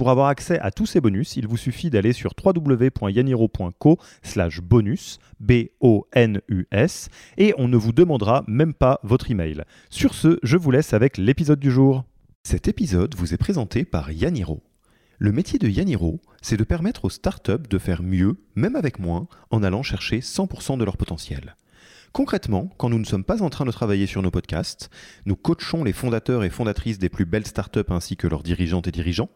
Pour avoir accès à tous ces bonus, il vous suffit d'aller sur www.yaniro.co slash bonus, B-O-N-U-S, et on ne vous demandera même pas votre email. Sur ce, je vous laisse avec l'épisode du jour. Cet épisode vous est présenté par Yaniro. Le métier de Yaniro, c'est de permettre aux startups de faire mieux, même avec moins, en allant chercher 100% de leur potentiel. Concrètement, quand nous ne sommes pas en train de travailler sur nos podcasts, nous coachons les fondateurs et fondatrices des plus belles startups ainsi que leurs dirigeantes et dirigeants.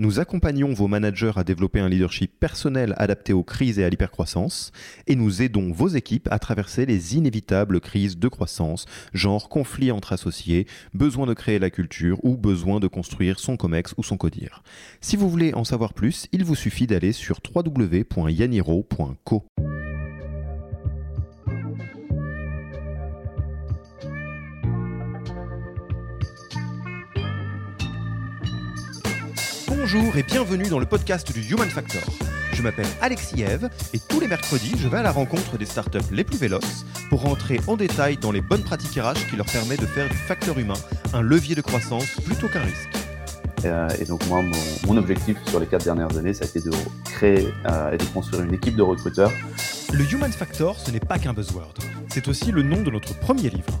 Nous accompagnons vos managers à développer un leadership personnel adapté aux crises et à l'hypercroissance. Et nous aidons vos équipes à traverser les inévitables crises de croissance, genre conflit entre associés, besoin de créer la culture ou besoin de construire son COMEX ou son CODIR. Si vous voulez en savoir plus, il vous suffit d'aller sur www.yaniro.co. Bonjour et bienvenue dans le podcast du Human Factor. Je m'appelle Alexis Eve et tous les mercredis, je vais à la rencontre des startups les plus véloces pour rentrer en détail dans les bonnes pratiques RH qui leur permettent de faire du facteur humain un levier de croissance plutôt qu'un risque. Euh, et donc moi, mon, objectif sur les quatre dernières années, ça a été de créer euh, et de construire une équipe de recruteurs. Le Human Factor, ce n'est pas qu'un buzzword, c'est aussi le nom de notre premier livre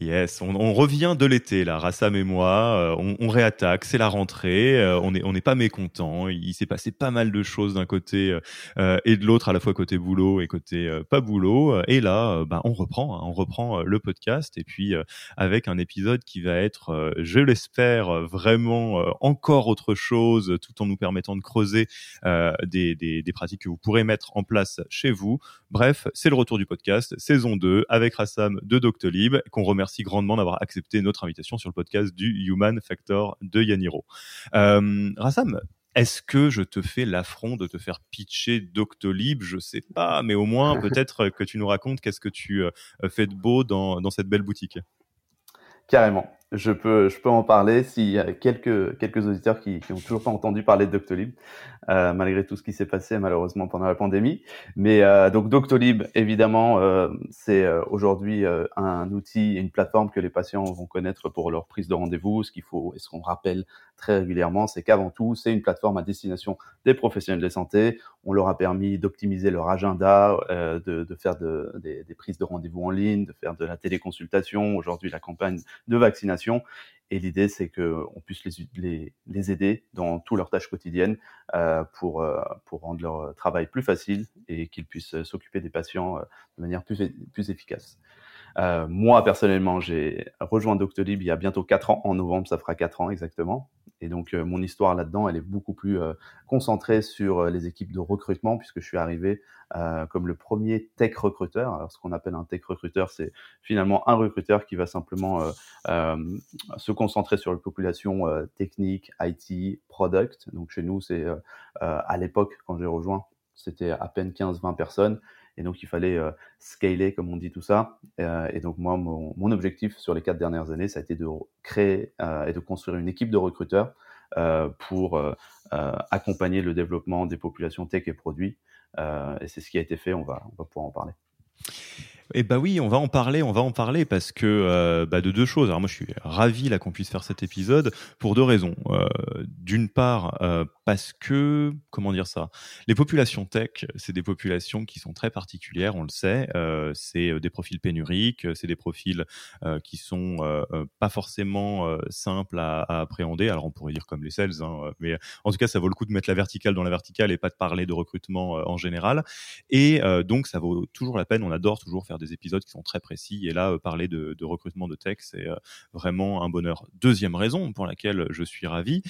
Yes, on, revient de l'été là, Rassam et moi, euh, on, réattaque, c'est la rentrée, euh, on n'est on pas mécontent. Il s'est passé pas mal de choses d'un côté euh, et de l'autre, à la fois côté boulot et côté pas boulot. Et là, bah, on reprend, hein, on reprend le podcast et puis avec un épisode qui va être, je l'espère, vraiment encore autre chose, tout en nous permettant de creuser des, des, des pratiques que vous pourrez mettre en place chez vous. Bref, c'est le retour du podcast, saison 2, avec Rassam de Doctolib, qu'on remercie grandement d'avoir accepté notre invitation sur le podcast du Human Factor de Yaniro. Euh, Rassam, est-ce que je te fais l'affront de te faire pitcher Doctolib? Je sais pas, mais au moins peut-être que tu nous racontes qu'est-ce que tu euh, fais de beau dans, dans cette belle boutique. Carrément je peux, je peux en parler s'il y a quelques, quelques auditeurs qui n'ont toujours pas entendu parler de Doctolib, euh, malgré tout ce qui s'est passé malheureusement pendant la pandémie. Mais euh, donc Doctolib, évidemment, euh, c'est euh, aujourd'hui euh, un outil, une plateforme que les patients vont connaître pour leur prise de rendez-vous. Ce qu'il faut et ce qu'on rappelle très régulièrement, c'est qu'avant tout, c'est une plateforme à destination des professionnels de santé. On leur a permis d'optimiser leur agenda, euh, de, de, faire de, des, des prises de rendez-vous en ligne, de faire de la téléconsultation. Aujourd'hui, la campagne de vaccination et l'idée, c'est qu'on puisse les, aider dans toutes leurs tâches quotidiennes euh, pour, euh, pour rendre leur travail plus facile et qu'ils puissent s'occuper des patients euh, de manière plus efficace. Euh, moi, personnellement, j'ai rejoint Doctolib il y a bientôt 4 ans. En novembre, ça fera 4 ans exactement. Et donc, euh, mon histoire là-dedans, elle est beaucoup plus euh, concentrée sur les équipes de recrutement, puisque je suis arrivé comme le premier tech recruteur. Alors, ce qu'on appelle un tech recruteur, c'est finalement un recruteur qui va simplement se concentrer sur la population technique, IT, product. Donc, chez nous, c'est à l'époque, quand j'ai rejoint, c'était à peine 15-20 personnes. Et donc, il fallait euh, scaler, comme on dit, tout ça. Euh, et donc, moi, mon, objectif sur les quatre dernières années, ça a été de créer euh, et de construire une équipe de recruteurs pour accompagner le développement des populations tech et produits. et c'est ce qui a été fait. On va, on va pouvoir en parler. Eh bah oui, on va en parler, on va en parler parce que bah de deux choses. Alors moi, je suis ravi qu'on puisse faire cet épisode pour deux raisons. D'une part, parce que, comment dire ça Les populations tech, c'est des populations qui sont très particulières, on le sait. Euh, c'est euh, des profils pénuriques, c'est des profils euh, qui sont pas forcément simples à, appréhender. Alors on pourrait dire comme les sales, hein, mais en tout cas, ça vaut le coup de mettre la verticale dans la verticale et pas de parler de recrutement en général. Et donc, ça vaut toujours la peine. On adore toujours faire des épisodes qui sont très précis. Et là, parler de, de recrutement de tech, c'est vraiment un bonheur. Deuxième raison pour laquelle je suis ravi,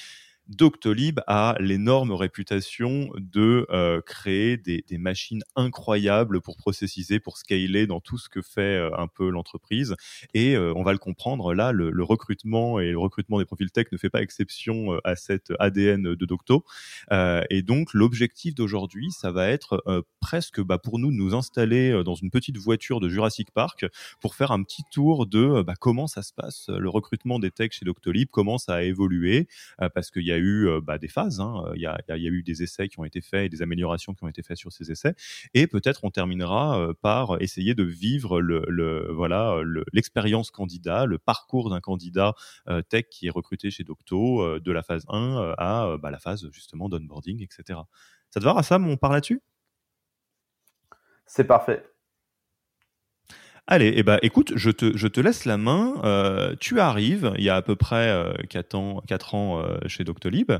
Doctolib a l'énorme réputation de euh, créer des, machines incroyables pour processiser, pour scaler dans tout ce que fait euh, un peu l'entreprise. Et euh, on va le comprendre, là, le, recrutement et le recrutement des profils tech ne fait pas exception à cet ADN de Docto. et donc, l'objectif d'aujourd'hui, ça va être presque bah, pour nous de nous installer dans une petite voiture de Jurassic Park pour faire un petit tour de bah, comment ça se passe, le recrutement des techs chez Doctolib, comment ça a évolué, parce qu'il y a eu euh, bah, des phases, hein. il, y a, eu des essais qui ont été faits et des améliorations qui ont été faites sur ces essais, et peut-être on terminera euh, par essayer de vivre l'expérience candidat, le parcours d'un candidat euh, tech qui est recruté chez Docto de la phase 1 à bah, la phase justement d'onboarding, etc. Ça te va, Sam On part là-dessus? C'est parfait. Allez, eh ben, écoute, je te, je te laisse la main. Euh, tu arrives, il y a à peu près euh, 4 ans, 4 ans euh, chez Doctolib,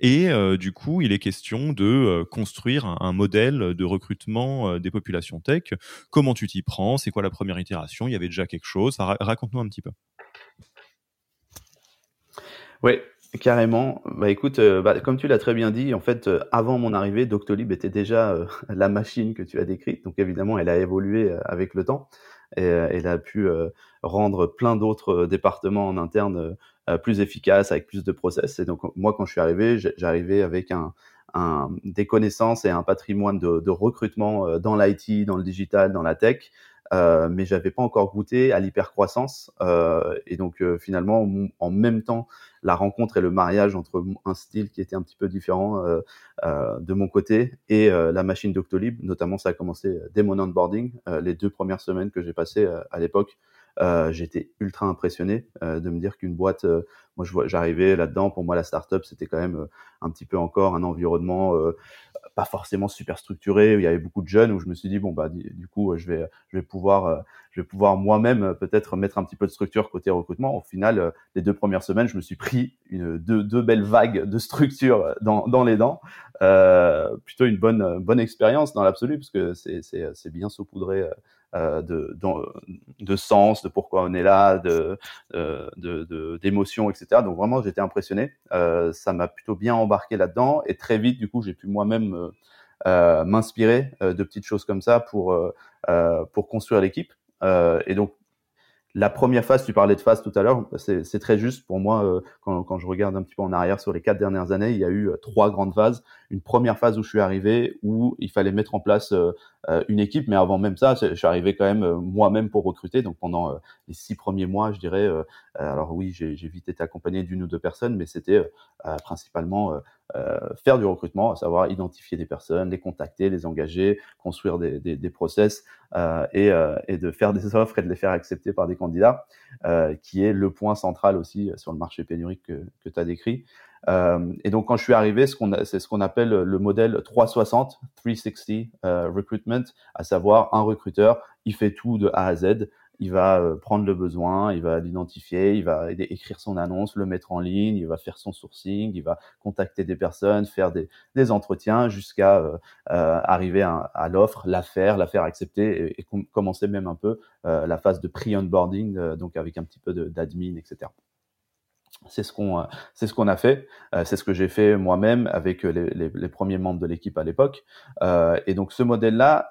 et euh, du coup, il est question de construire un, modèle de recrutement des populations tech. Comment tu t'y prends? C'est quoi la première itération? Il y avait déjà quelque chose? Raconte-nous un petit peu. Oui, Carrément. Bah écoute, bah, comme tu l'as très bien dit, en fait, avant mon arrivée, Doctolib était déjà la machine que tu as décrite. Donc évidemment, elle a évolué avec le temps et euh, elle a pu euh, rendre plein d'autres euh, départements en interne plus efficaces, avec plus de process. Et donc moi, quand je suis arrivé, j'arrivais avec un, un, des connaissances et un patrimoine de, de recrutement dans l'IT, dans le digital, dans la tech, euh, mais j'avais pas encore goûté à l'hypercroissance. Euh, et donc finalement, en même temps, la rencontre et le mariage entre un style qui était un petit peu différent euh, euh, de mon côté et euh, la machine Doctolib. Notamment, ça a commencé dès mon onboarding, les deux premières semaines que j'ai passées à l'époque. j'étais ultra impressionné de me dire qu'une boîte, moi j'arrivais là-dedans, pour moi la startup c'était quand même un petit peu encore un environnement pas forcément super structuré, où il y avait beaucoup de jeunes, où je me suis dit bon bah du coup je vais je vais pouvoir euh, je vais pouvoir moi-même euh, peut-être mettre un petit peu de structure côté recrutement. Au final, euh, les deux premières semaines, je me suis pris une deux, deux belles vagues de structure dans, dans les dents. Euh, plutôt une bonne bonne expérience dans l'absolu parce que c'est c'est c'est bien saupoudré euh, de, de, sens, de pourquoi on est là, de, de, d'émotions, etc. Donc vraiment, j'étais impressionné. Euh, ça m'a plutôt bien embarqué là-dedans et très vite, du coup, j'ai pu moi-même euh, m'inspirer de petites choses comme ça pour pour construire l'équipe. et donc la première phase, tu parlais de phase tout à l'heure, c'est très juste pour moi. Euh, quand, quand, je regarde un petit peu en arrière sur les quatre dernières années, il y a eu euh, trois grandes phases. Une première phase où je suis arrivé, où il fallait mettre en place euh, une équipe, mais avant même ça, je suis arrivé quand même moi-même pour recruter. Donc pendant les six premiers mois, je dirais, alors oui, j'ai vite été accompagné d'une ou deux personnes, mais c'était principalement euh, faire du recrutement, à savoir identifier des personnes, les contacter, les engager, construire des, des, des process euh, et, euh, et, de faire des offres et de les faire accepter par des candidats, euh, qui est le point central aussi sur le marché pénurique que, que tu as décrit. Euh, et donc quand je suis arrivé, ce c'est ce qu'on appelle le modèle 360, 360 recruitment, à savoir un recruteur, il fait tout de A à Z il va euh, prendre le besoin, il va l'identifier, il va écrire son annonce, le mettre en ligne, il va faire son sourcing, il va contacter des personnes, faire des, des entretiens jusqu'à euh, euh arriver à, à l'offre, la faire, la faire accepter et, et commencer même un peu euh, la phase de pre-onboarding, euh, donc avec un petit peu d'admin, etc. C'est ce qu'on c'est ce qu'on a fait, c'est ce que j'ai fait moi-même avec les, les, les, premiers membres de l'équipe à l'époque. et donc ce modèle-là,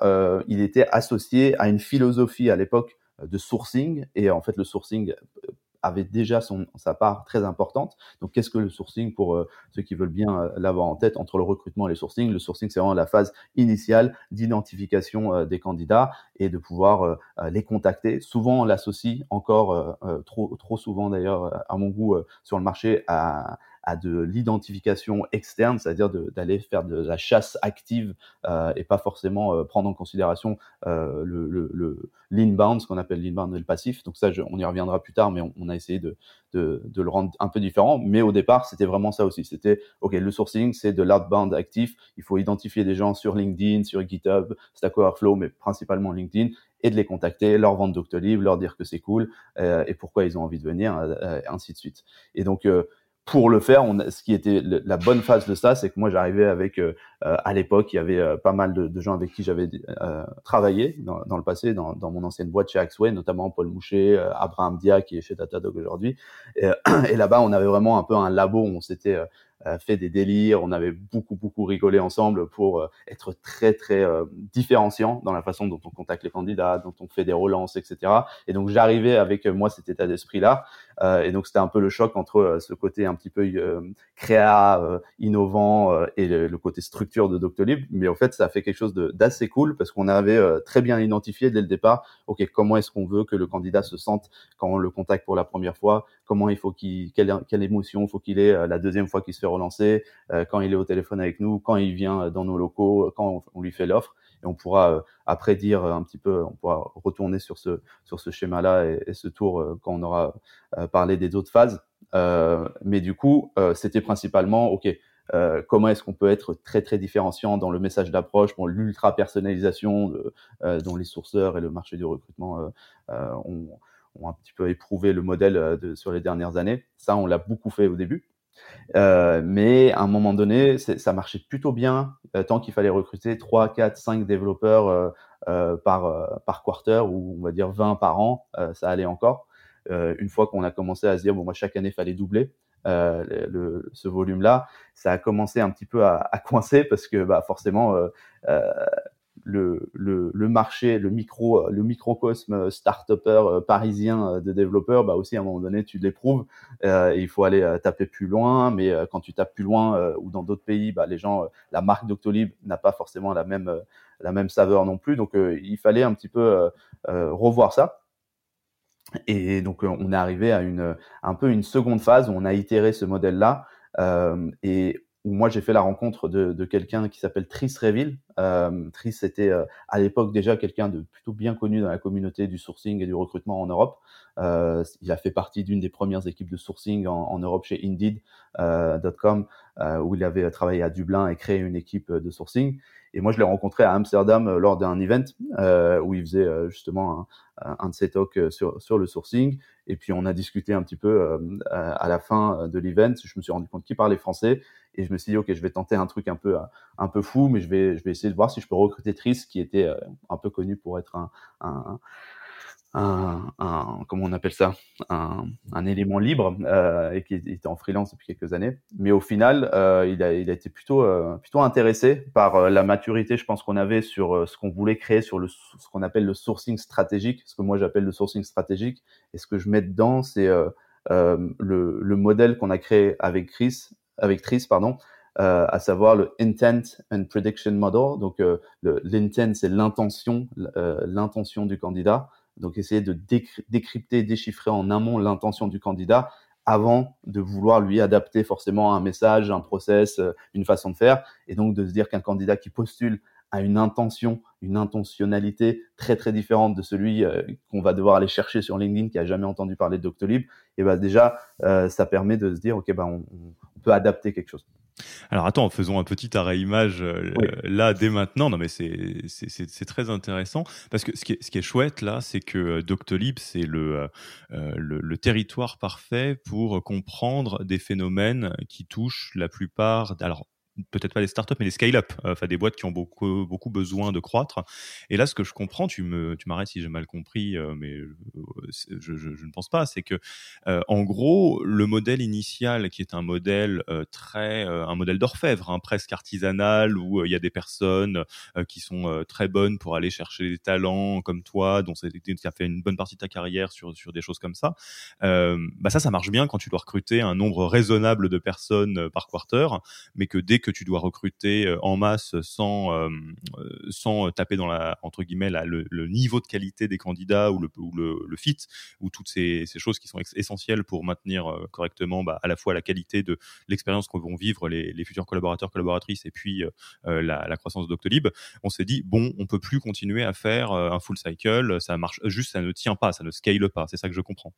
il était associé à une philosophie à l'époque de sourcing. Et en fait, le sourcing euh, avait déjà son, sa part très importante. Donc, qu'est-ce que le sourcing pour euh, ceux qui veulent bien euh, l'avoir en tête entre le recrutement et le sourcing? Le sourcing, c'est vraiment la phase initiale d'identification des candidats et de pouvoir les contacter. Souvent, on l'associe encore trop, trop souvent d'ailleurs, à mon goût, sur le marché à, à de l'identification externe, c'est-à-dire d'aller faire de la chasse active et pas forcément prendre en considération le, le, l'inbound, ce qu'on appelle l'inbound et le passif. Donc ça, on y reviendra plus tard, mais on, a essayé de, de, de, le rendre un peu différent. Mais au départ, c'était vraiment ça aussi. C'était, OK, le sourcing, c'est de l'outbound actif. Il faut identifier des gens sur LinkedIn, sur GitHub, Stack Overflow, mais principalement LinkedIn, et de les contacter, leur vendre Doctolib, leur dire que c'est cool euh, et pourquoi ils ont envie de venir, euh, euh, ainsi de suite. Et donc, pour le faire, on ce qui était la bonne phase de ça, c'est que moi j'arrivais avec, à l'époque, il y avait pas mal de, gens avec qui j'avais travaillé dans, le passé, dans, mon ancienne boîte chez Axway, notamment Paul Moucher, Abraham Dia qui est chez Datadog aujourd'hui. Et, et là-bas, on avait vraiment un peu un labo où on s'était euh, fait des délires, on avait beaucoup beaucoup rigolé ensemble pour euh, être très très euh, différenciant dans la façon dont on contacte les candidats, dont on fait des relances, etc. Et donc j'arrivais avec moi cet état d'esprit là, et donc c'était un peu le choc entre ce côté un petit peu créa, innovant et le, côté structure de Doctolib. Mais en fait ça a fait quelque chose d'assez cool parce qu'on avait très bien identifié dès le départ, ok comment est-ce qu'on veut que le candidat se sente quand on le contacte pour la première fois, comment il faut qu'il quelle, quelle émotion faut qu'il ait la deuxième fois qu'il se fait relancer, euh, quand il est au téléphone avec nous, quand il vient dans nos locaux, quand on, lui fait l'offre. Et on pourra euh, après dire un petit peu, on pourra retourner sur ce sur ce schéma-là et, ce tour euh, quand on aura parlé des autres phases. mais du coup, c'était principalement, ok, comment est-ce qu'on peut être très très différenciant dans le message d'approche, pour l'ultra personnalisation dont les sourceurs et le marché du recrutement ont, un petit peu éprouvé le modèle sur les dernières années. Ça, on l'a beaucoup fait au début. Euh, mais à un moment donné, ça marchait plutôt bien euh, tant qu'il fallait recruter 3, 4, 5 développeurs euh, par, par quarter ou on va dire 20 par an, ça allait encore. une fois qu'on a commencé à se dire, bon, moi, chaque année, il fallait doubler le, ce volume-là, ça a commencé un petit peu à, à coincer parce que bah, forcément, le, le, le, marché, le micro, le microcosme start-upper euh, parisien euh, de développeurs, bah aussi à un moment donné tu l'éprouves. Euh, il faut aller taper plus loin, mais quand tu tapes plus loin ou dans d'autres pays, bah les gens, la marque Doctolib n'a pas forcément la même la même saveur non plus. Donc il fallait un petit peu revoir ça. Et donc on est arrivé à une un peu une seconde phase où on a itéré ce modèle-là. et où moi j'ai fait la rencontre de, de quelqu'un qui s'appelle Tris Reville. Euh, Tris était euh, à l'époque déjà quelqu'un de plutôt bien connu dans la communauté du sourcing et du recrutement en Europe. Euh, il a fait partie d'une des premières équipes de sourcing en, en Europe chez Indeed.com, euh, euh, où il avait travaillé à Dublin et créé une équipe de sourcing. Et moi, je l'ai rencontré à Amsterdam lors d'un event où il faisait justement un, un, de ses talks sur, sur le sourcing. Et puis, on a discuté un petit peu à la fin de l'event. Je me suis rendu compte qu'il parlait français et je me suis dit ok je vais tenter un truc un peu un peu fou mais je vais je vais essayer de voir si je peux recruter Tris qui était un peu connu pour être un, un comment on appelle ça, un, élément libre euh, et qui était en freelance depuis quelques années. Mais au final, euh, il, a, il a été plutôt euh, plutôt intéressé par euh, la maturité, je pense qu'on avait sur euh, ce qu'on voulait créer sur le ce qu'on appelle le sourcing stratégique, ce que moi j'appelle le sourcing stratégique. Et ce que je mets dedans, c'est euh, le, le modèle qu'on a créé avec Chris, avec Tris, pardon, euh, à savoir le intent and prediction model. Donc l'intent c'est l'intention, l'intention du candidat. Donc essayer de décrypter, déchiffrer en amont l'intention du candidat avant de vouloir lui adapter forcément un message, un process, euh, une façon de faire, et donc de se dire qu'un candidat qui postule a une intention, une intentionnalité très très différente de celui euh, qu'on va devoir aller chercher sur LinkedIn qui a jamais entendu parler de Doctolib, et ben déjà euh, ça permet de se dire ok ben on peut adapter quelque chose. Alors attends, faisons un petit arrêt image euh, là dès maintenant. Non mais c'est très intéressant parce que ce qui est, ce qui est chouette là, c'est que euh, Doctolib c'est le, euh, le, le territoire parfait pour comprendre des phénomènes qui touchent la plupart. Alors peut-être pas des startups, mais des scale-up, euh, enfin des boîtes qui ont beaucoup, beaucoup besoin de croître. Et là, ce que je comprends, tu me, tu m'arrêtes si j'ai mal compris, euh, mais euh, je, je, je, ne pense pas, c'est que en gros, le modèle initial, qui est un modèle très, un modèle d'orfèvre, hein, presque artisanal, où il y a des personnes qui sont très bonnes pour aller chercher des talents comme toi, dont tu as fait une bonne partie de ta carrière sur, sur des choses comme ça. bah ça, ça marche bien quand tu dois recruter un nombre raisonnable de personnes par quarter, mais que dès que tu dois recruter en masse sans sans taper dans la entre guillemets le, niveau de qualité des candidats ou le, ou le, fit ou toutes ces, choses qui sont essentielles pour maintenir correctement bah, à la fois la qualité de l'expérience que vont vivre les, futurs collaborateurs collaboratrices et puis la, croissance Doctolib. On s'est dit bon, on peut plus continuer à faire un full cycle, ça marche juste, ça ne tient pas, ça ne scale pas. C'est ça que je comprends.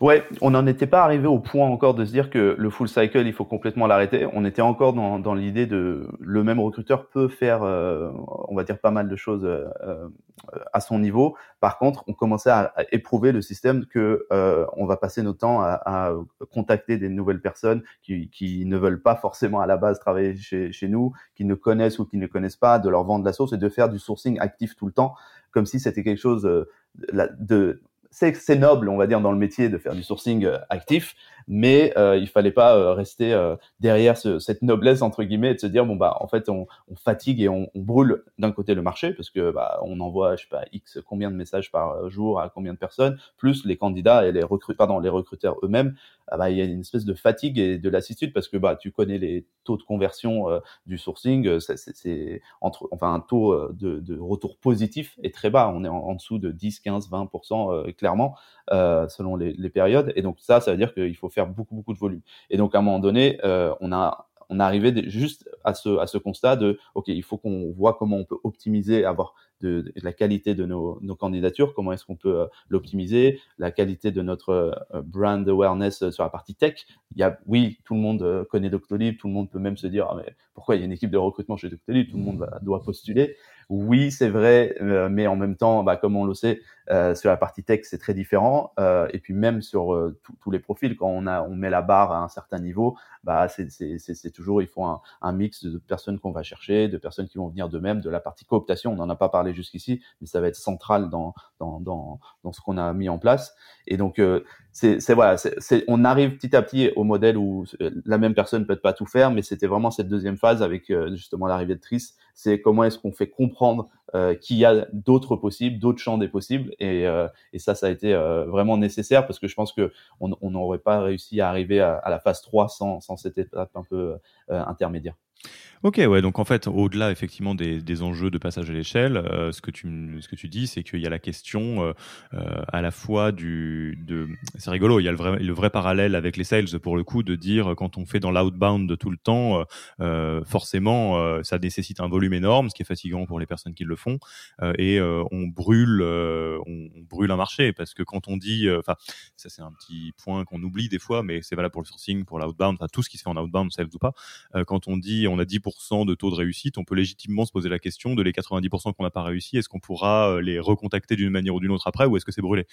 Ouais, on n'en était pas arrivé au point encore de se dire que le full cycle, il faut complètement l'arrêter. On était encore dans, dans l'idée de le même recruteur peut faire, euh, on va dire, pas mal de choses euh, euh, à son niveau. Par contre, on commençait à, éprouver le système que on va passer notre temps à, à, contacter des nouvelles personnes qui, qui, ne veulent pas forcément à la base travailler chez, chez nous, qui ne connaissent ou qui ne connaissent pas, de leur vendre la sauce et de faire du sourcing actif tout le temps, comme si c'était quelque chose de c'est noble, on va dire, dans le métier de faire du sourcing euh, actif, mais euh, il fallait pas euh, rester euh, derrière ce, cette noblesse entre guillemets et de se dire bon bah en fait on, fatigue et on, brûle d'un côté le marché parce que bah on envoie je sais pas x combien de messages par jour à combien de personnes plus les candidats et les recruteurs pardon les recruteurs eux-mêmes. Ah bah il y a une espèce de fatigue et de lassitude parce que bah tu connais les taux de conversion du sourcing c'est entre enfin un taux de, retour positif est très bas. On est en, dessous de 10 15 20 clairement selon les, les périodes. Et donc ça ça veut dire qu'il faut faire beaucoup, beaucoup de volume. Et donc, à un moment donné, euh, on a on arrivé juste à ce, à ce constat de, OK, il faut qu'on voit comment on peut optimiser, avoir de, la qualité de nos, nos candidatures, comment est-ce qu'on peut euh, l'optimiser, la qualité de notre euh, brand awareness sur la partie tech. Il y a, oui, tout le monde connaît Doctolib, tout le monde peut même se dire, ah, mais pourquoi il y a une équipe de recrutement chez Doctolib, tout le monde doit postuler. Oui, c'est vrai, mais en même temps, bah, comme on le sait, euh, sur la partie tech, c'est très différent. Euh, et puis même sur euh, tous les profils, quand on, a, on met la barre à un certain niveau, bah, c'est toujours, il faut un, un mix de personnes qu'on va chercher, de personnes qui vont venir d'eux-mêmes, de la partie cooptation. On n'en a pas parlé jusqu'ici, mais ça va être central dans, dans, dans, dans ce qu'on a mis en place. Et donc, euh, c'est voilà, on arrive petit à petit au modèle où la même personne peut pas tout faire, mais c'était vraiment cette deuxième phase avec justement l'arrivée de Tris. C'est comment est-ce qu'on fait comprendre euh, qu'il y a d'autres possibles, d'autres champs des possibles. Et, euh, ça, ça a été euh, vraiment nécessaire parce que je pense que on n'aurait pas réussi à arriver à, à, la phase 3 sans, sans cette étape un peu intermédiaire. Ok, ouais, donc en fait, au-delà effectivement des, des, enjeux de passage à l'échelle, euh, ce que tu ce que tu dis, c'est qu'il y a la question euh, euh, à la fois du de c'est rigolo, il y a le vrai le vrai parallèle avec les sales pour le coup de dire quand on fait dans l'outbound tout le temps, forcément ça nécessite un volume énorme, ce qui est fatigant pour les personnes qui le font, et on brûle on, on, brûle un marché parce que quand on dit, enfin ça c'est un petit point qu'on oublie des fois, mais c'est valable pour le sourcing, pour l'outbound, enfin tout ce qui se fait en outbound, sales ou pas, quand on dit on a 10% de taux de réussite, on peut légitimement se poser la question de les 90% qu'on n'a pas réussi, est-ce qu'on pourra euh, les recontacter d'une manière ou d'une autre après ou est-ce que c'est brûlé?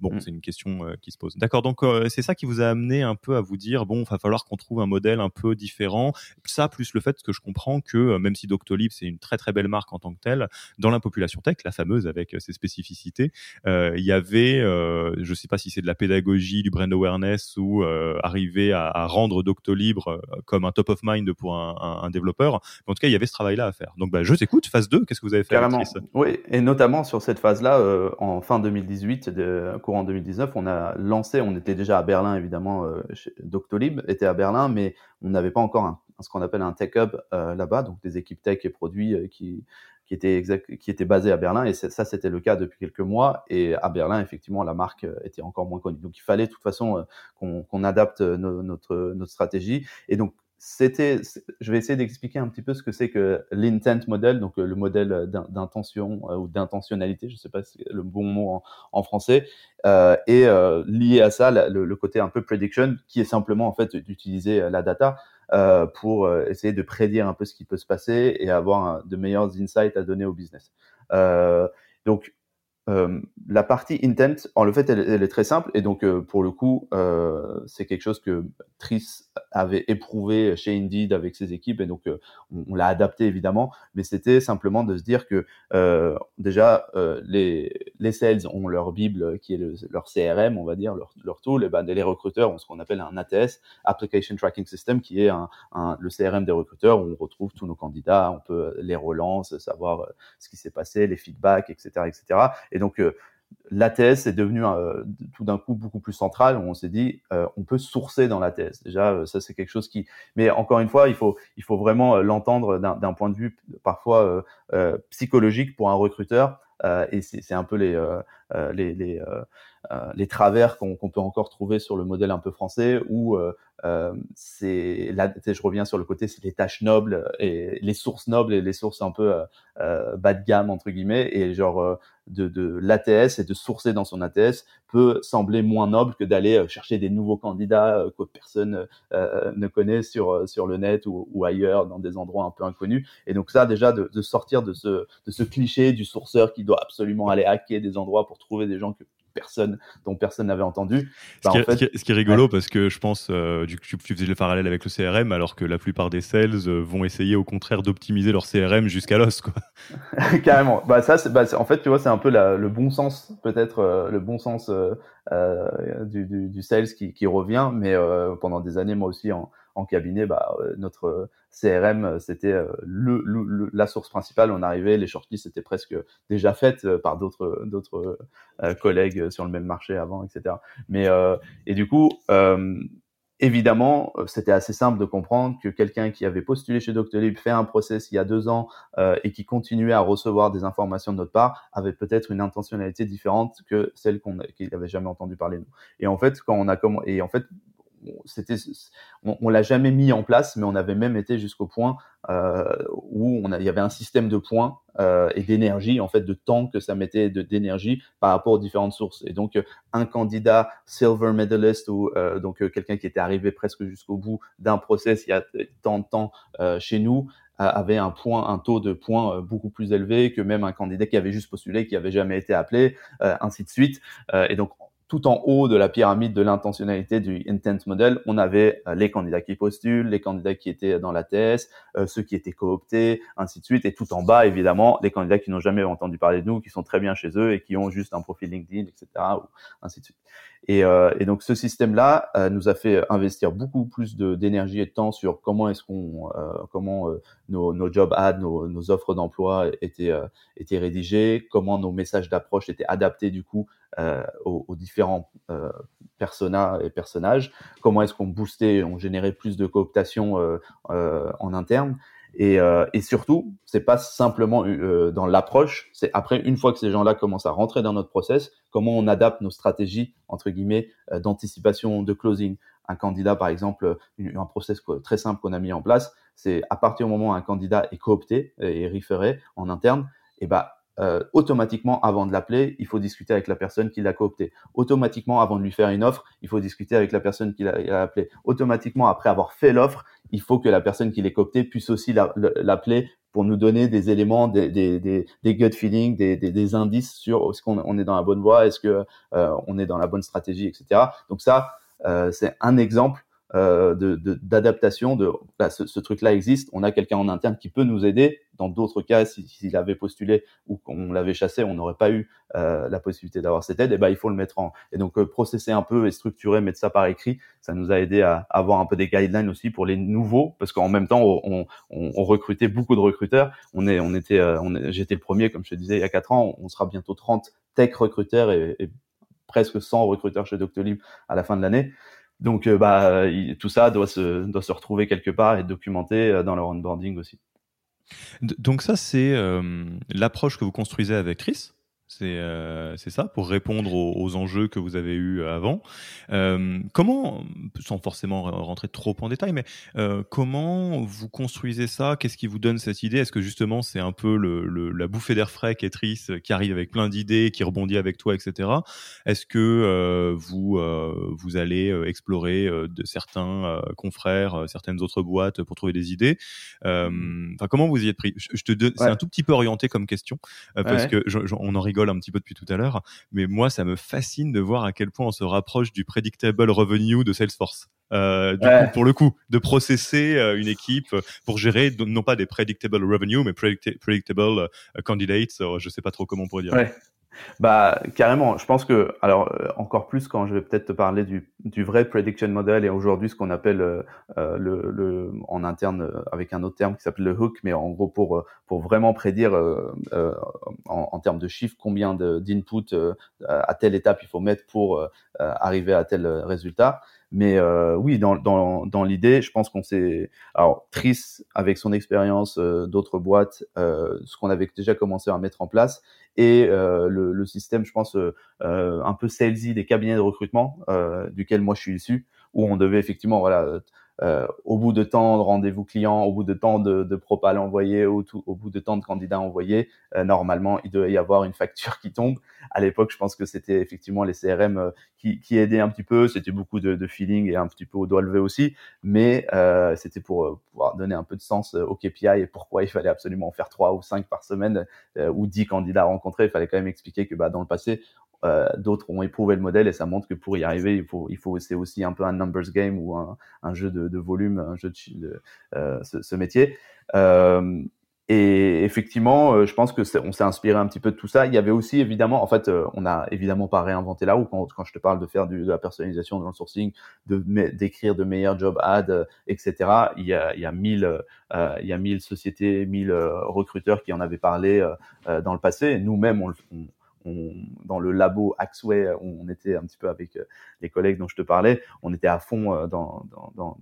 Bon, mm. c'est une question euh, qui se pose. D'accord, donc euh, c'est ça qui vous a amené un peu à vous dire, bon, il va falloir qu'on trouve un modèle un peu différent. Ça, plus le fait que je comprends que même si Doctolib, c'est une très très belle marque en tant que telle, dans la population tech, la fameuse avec ses spécificités, il y avait, je ne sais pas si c'est de la pédagogie, du brand awareness ou arriver à, à, rendre Doctolib comme un top of mind pour un, un, développeur. en tout cas, il y avait ce travail-là à faire. Donc, bah, je t'écoute. Phase 2, qu'est-ce que vous avez fait Carrément. Oui, et notamment sur cette phase-là, euh, en fin 2018, de, courant 2019, on a lancé, on était déjà à Berlin, évidemment, euh, Doctolib était à Berlin, mais on n'avait pas encore un, ce qu'on appelle un tech hub euh, là-bas, donc des équipes tech et produits qui qui était exact, qui était basé à Berlin et ça c'était le cas depuis quelques mois et à Berlin effectivement la marque était encore moins connue donc il fallait de toute façon qu'on qu'on adapte notre notre stratégie et donc c'était, je vais essayer d'expliquer un petit peu ce que c'est que l'intent model, donc euh, le modèle d'intention euh, ou d'intentionnalité, je ne sais pas si c'est le bon mot en, français, euh, et euh, lié à ça le, le, côté un peu prediction, qui est simplement en fait d'utiliser la data euh, pour essayer de prédire un peu ce qui peut se passer et avoir de meilleurs insights à donner au business. donc euh, la partie intent, en le fait, elle, est très simple et donc euh, pour le coup, euh, c'est quelque chose que Tris avait éprouvé chez Indeed avec ses équipes et donc on, l'a adapté évidemment, mais c'était simplement de se dire que déjà les les sales ont leur bible qui est leur CRM, on va dire leur, leur tool, et ben les recruteurs ont ce qu'on appelle un ATS, Application Tracking System, qui est un, un, le CRM des recruteurs où on retrouve tous nos candidats, on peut les relancer, savoir ce qui s'est passé, les feedbacks, etc., etc. Et donc, euh, l'ATS est devenu euh, tout d'un coup beaucoup plus central. On s'est dit, euh, on peut sourcer dans l'ATS. Déjà, ça c'est quelque chose qui. Mais encore une fois, il faut il faut vraiment l'entendre d'un point de vue parfois psychologique pour un recruteur. et c'est un peu les les les, les travers qu'on peut encore trouver sur le modèle un peu français où euh, c'est là, je reviens sur le côté, c'est les tâches nobles et les sources nobles et les sources un peu euh, euh bas de gamme entre guillemets. Et genre euh, de, de l'ATS et de sourcer dans son ATS peut sembler moins noble que d'aller euh, chercher des nouveaux candidats que personne ne connaît sur sur le net ou, ailleurs dans des endroits un peu inconnus. Et donc ça déjà de, de sortir de ce de ce cliché du sourceur qui doit absolument aller hacker des endroits pour trouver des gens que personne dont personne n'avait entendu. Bah, ce, qui est, rigolo parce que je pense euh, du, tu, tu faisais le parallèle avec le CRM alors que la plupart des sales euh, vont essayer au contraire d'optimiser leur CRM jusqu'à l'os quoi. Carrément. Bah ça bah, en fait tu vois c'est un peu la, le bon sens peut-être euh, le bon sens euh, euh, du, du, du, sales qui, qui revient mais pendant des années moi aussi en, en cabinet, bah, euh, notre euh, CRM, euh, c'était la source principale. On arrivait, les shortlists étaient presque déjà faites par d'autres collègues sur le même marché avant, etc. Mais et du coup, évidemment, c'était assez simple de comprendre que quelqu'un qui avait postulé chez Doctolib, fait un process il y a deux ans et qui continuait à recevoir des informations de notre part, avait peut-être une intentionnalité différente que celle qu'il n'avait jamais entendu parler de nous. Et en fait, quand on a et en fait, on, l'a jamais mis en place, mais on avait même été jusqu'au point euh, où on il y avait un système de points euh, et d'énergie, en fait, de temps que ça mettait d'énergie par rapport aux différentes sources. Et donc, un candidat silver medalist ou euh, donc quelqu'un qui était arrivé presque jusqu'au bout d'un process il y a tant de temps chez nous avait un point, un taux de points beaucoup plus élevé que même un candidat qui avait juste postulé, qui avait jamais été appelé, ainsi de suite. et donc tout en haut de la pyramide de l'intentionnalité du intent model, on avait euh, les candidats qui postulent, les candidats qui étaient dans la TS, euh, ceux qui étaient cooptés, ainsi de suite. Et tout en bas, évidemment, les candidats qui n'ont jamais entendu parler de nous, qui sont très bien chez eux et qui ont juste un profil LinkedIn, etc. Ainsi de suite. Et, euh, et donc ce système-là nous a fait investir beaucoup plus d'énergie et de temps sur comment est-ce qu'on, comment nos, nos job ads, nos, nos offres d'emploi étaient étaient rédigées, comment nos messages d'approche étaient adaptés du coup euh, aux, aux, différents euh, personas et personnages, comment est-ce qu'on boostait, on générait plus de cooptation euh, euh en interne. Et, euh, et surtout, c'est pas simplement euh, dans l'approche, c'est après une fois que ces gens-là commencent à rentrer dans notre process, comment on adapte nos stratégies entre guillemets d'anticipation de closing. Un candidat, par exemple, un process très simple qu'on a mis en place, c'est à partir du moment où un candidat est coopté et référé en interne, et bah euh, automatiquement, avant de l'appeler, il faut discuter avec la personne qui l'a coopté. Automatiquement, avant de lui faire une offre, il faut discuter avec la personne qui l'a appelé. Automatiquement, après avoir fait l'offre, il faut que la personne qui l'a coopté puisse aussi l'appeler pour nous donner des éléments, des, des, des, des gut feelings, des, des, indices sur est-ce qu'on on est dans la bonne voie, est-ce que euh, on est dans la bonne stratégie, etc. Donc ça, euh, c'est un exemple d'adaptation de, bah, ce, ce truc-là existe, on a quelqu'un en interne qui peut nous aider. Dans d'autres cas, s'il avait postulé ou qu'on l'avait chassé, on n'aurait pas eu euh, la possibilité d'avoir cette aide. Et ben, il faut le mettre en et donc euh, processer un peu et structurer, mettre ça par écrit. Ça nous a aidé à avoir un peu des guidelines aussi pour les nouveaux, parce qu'en même temps, on, on, on, recrutait beaucoup de recruteurs. On est, on était, euh, j'étais le premier, comme je te disais, il y a quatre ans. On sera bientôt 30 tech recruteurs et, et presque 100 recruteurs chez Doctolib à la fin de l'année. Donc, euh, bah, tout ça doit se, doit se retrouver quelque part et documenté euh, dans leur onboarding aussi. Donc ça, c'est euh, l'approche que vous construisez avec Chris? C'est euh, ça, pour répondre aux, enjeux que vous avez eus avant. Euh, comment, sans forcément rentrer trop en détail, mais euh, comment vous construisez ça? Qu'est-ce qui vous donne cette idée? Est-ce que justement c'est un peu le, le, la bouffée d'air frais qu'Etris qui arrive avec plein d'idées, qui rebondit avec toi, etc. Est-ce que vous vous allez explorer de certains confrères, certaines autres boîtes pour trouver des idées? Enfin, comment vous y êtes pris? Je, te donne, c'est un tout petit peu orienté comme question parce que on en rigole un petit peu depuis tout à l'heure, mais moi, ça me fascine de voir à quel point on se rapproche du predictable revenue de Salesforce. Euh, du coup, pour le coup, de processer euh, une équipe pour gérer non pas des predictable revenue, mais predictable euh, candidates. je sais pas trop comment on pourrait dire. Ouais. Bah carrément. Je pense que alors euh, encore plus quand je vais peut-être te parler du, du vrai prediction model et aujourd'hui ce qu'on appelle euh, euh, le, le, en interne avec un autre terme qui s'appelle le hook, mais en gros pour pour vraiment prédire en, en, termes de chiffres combien d'input à telle étape il faut mettre pour arriver à tel résultat. Mais euh, oui, dans, dans, dans l'idée, je pense qu'on s'est... Alors, Tris, avec son expérience euh, d'autres boîtes, euh, ce qu'on avait déjà commencé à mettre en place, et euh, le, le, système, je pense, euh, un peu salesy des cabinets de recrutement, duquel moi je suis issu, où on devait effectivement voilà, euh, au bout de temps de rendez-vous clients, au bout de temps de, de propal envoyés, au, au bout de temps de candidats envoyés, euh, normalement, il devait y avoir une facture qui tombe. À l'époque, je pense que c'était effectivement les CRM euh, qui, qui, aidaient un petit peu. C'était beaucoup de, de, feeling et un petit peu au doigt levé aussi, mais euh, c'était pour pouvoir donner un peu de sens au KPI et pourquoi il fallait absolument en faire trois ou cinq par semaine ou dix candidats rencontrés. Il fallait quand même expliquer que bah, dans le passé, euh, d'autres ont éprouvé le modèle et ça montre que pour y arriver, il faut, il faut c'est aussi un peu un numbers game ou un, jeu de, volume, un jeu de, euh, ce, métier. Euh, et effectivement, je pense que on s'est inspiré un petit peu de tout ça. Il y avait aussi évidemment, en fait, on a évidemment pas réinventé la roue quand, je te parle de faire de la personnalisation dans le sourcing, de d'écrire de meilleurs job ads, etc. Il y a, il y a mille, euh, il y a mille sociétés, mille recruteurs qui en avaient parlé dans le passé. Nous-mêmes, on, on, on, dans le labo Axway, on était un petit peu avec euh, les collègues dont je te parlais, on était à fond euh, dans, dans, dans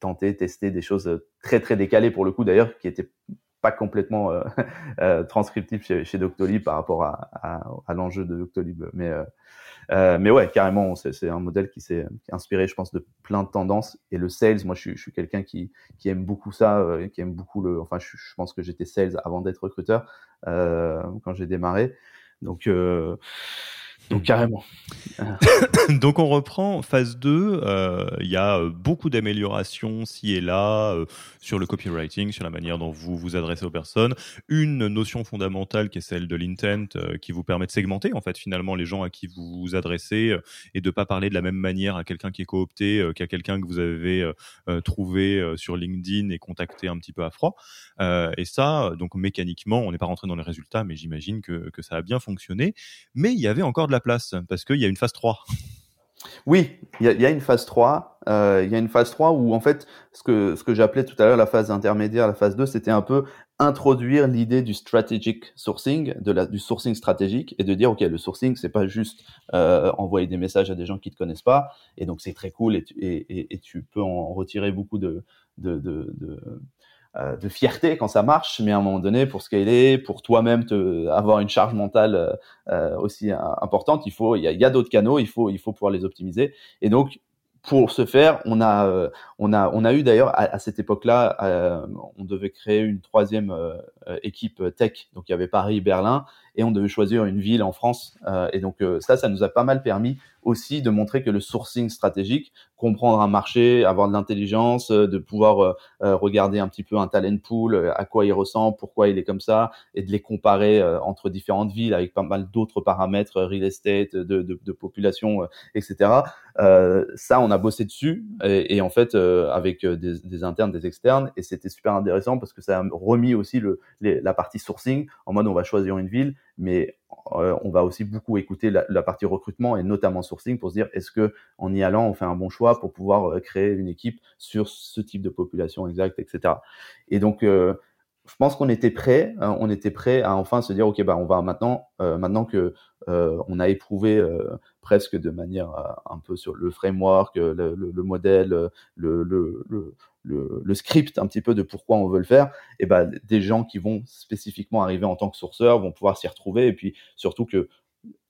tenter, tester des choses très très décalées pour le coup d'ailleurs, qui étaient pas complètement euh, euh transcriptif chez, chez, Doctolib par rapport à, à, à l'enjeu de Doctolib. Mais, euh, euh, mais ouais, carrément, c'est un modèle qui s'est inspiré, je pense, de plein de tendances. Et le sales, moi, je je suis quelqu'un qui, qui aime beaucoup ça, qui aime beaucoup le. Enfin, je, je pense que j'étais sales avant d'être recruteur quand j'ai démarré. Donc, donc carrément. Donc on reprend phase 2. Euh, il y a euh, beaucoup d'améliorations ci et là euh, sur le copywriting, sur la manière dont vous vous adressez aux personnes. Une notion fondamentale qui est celle de l'intent, euh, qui vous permet de segmenter en fait finalement les gens à qui vous vous adressez et de pas parler de la même manière à quelqu'un qui est coopté qu'à quelqu'un que vous avez trouvé sur LinkedIn et contacté un petit peu à froid. et ça, donc mécaniquement, on n'est pas rentré dans les résultats, mais j'imagine que, que ça a bien fonctionné. Mais il y avait encore de la place parce qu'il y a une phase 3. Oui, il y, a, une phase 3. Euh, il y a une phase 3 où, en fait, ce que, ce que j'appelais tout à l'heure la phase intermédiaire, la phase 2, c'était un peu introduire l'idée du strategic sourcing, de la, du sourcing stratégique, et de dire, OK, le sourcing, c'est pas juste euh, envoyer des messages à des gens qui te connaissent pas, et donc c'est très cool, et tu, et, et, tu peux en retirer beaucoup de, de, de, de fierté quand ça marche, mais à un moment donné, pour scaler, pour toi-même te avoir une charge mentale euh, euh aussi euh, importante, il faut, il y a, y a d'autres canaux, il faut, il faut pouvoir les optimiser. Et donc, pour ce faire, on a, on a, on a eu d'ailleurs à, à, cette époque-là, euh, on devait créer une troisième euh, équipe tech. Donc il y avait Paris, Berlin, et on devait choisir une ville en France. Euh, et donc ça, ça nous a pas mal permis aussi de montrer que le sourcing stratégique, comprendre un marché, avoir de l'intelligence, euh, de pouvoir euh, euh, regarder un petit peu un talent pool, à quoi il ressemble, pourquoi il est comme ça, et de les comparer entre différentes villes avec pas mal d'autres paramètres, real estate, de, de, de population, etc. Euh, ça, on a bossé dessus, et, et en fait, euh, avec des, des, internes, des externes, et c'était super intéressant parce que ça a remis aussi le, les, la partie sourcing, en mode on va choisir une ville, mais euh, on va aussi beaucoup écouter la, partie recrutement et notamment sourcing pour se dire est-ce que en y allant on fait un bon choix pour pouvoir euh, créer une équipe sur ce type de population exacte, etc. Et donc euh, je pense qu'on était prêt, hein, on était prêt à enfin se dire ok bah on va maintenant euh, maintenant que euh, on a éprouvé euh, presque de manière un peu sur le framework, le, le, le modèle, le, le, le, le, script un petit peu de pourquoi on veut le faire, et ben des gens qui vont spécifiquement arriver en tant que sourceurs vont pouvoir s'y retrouver et puis surtout que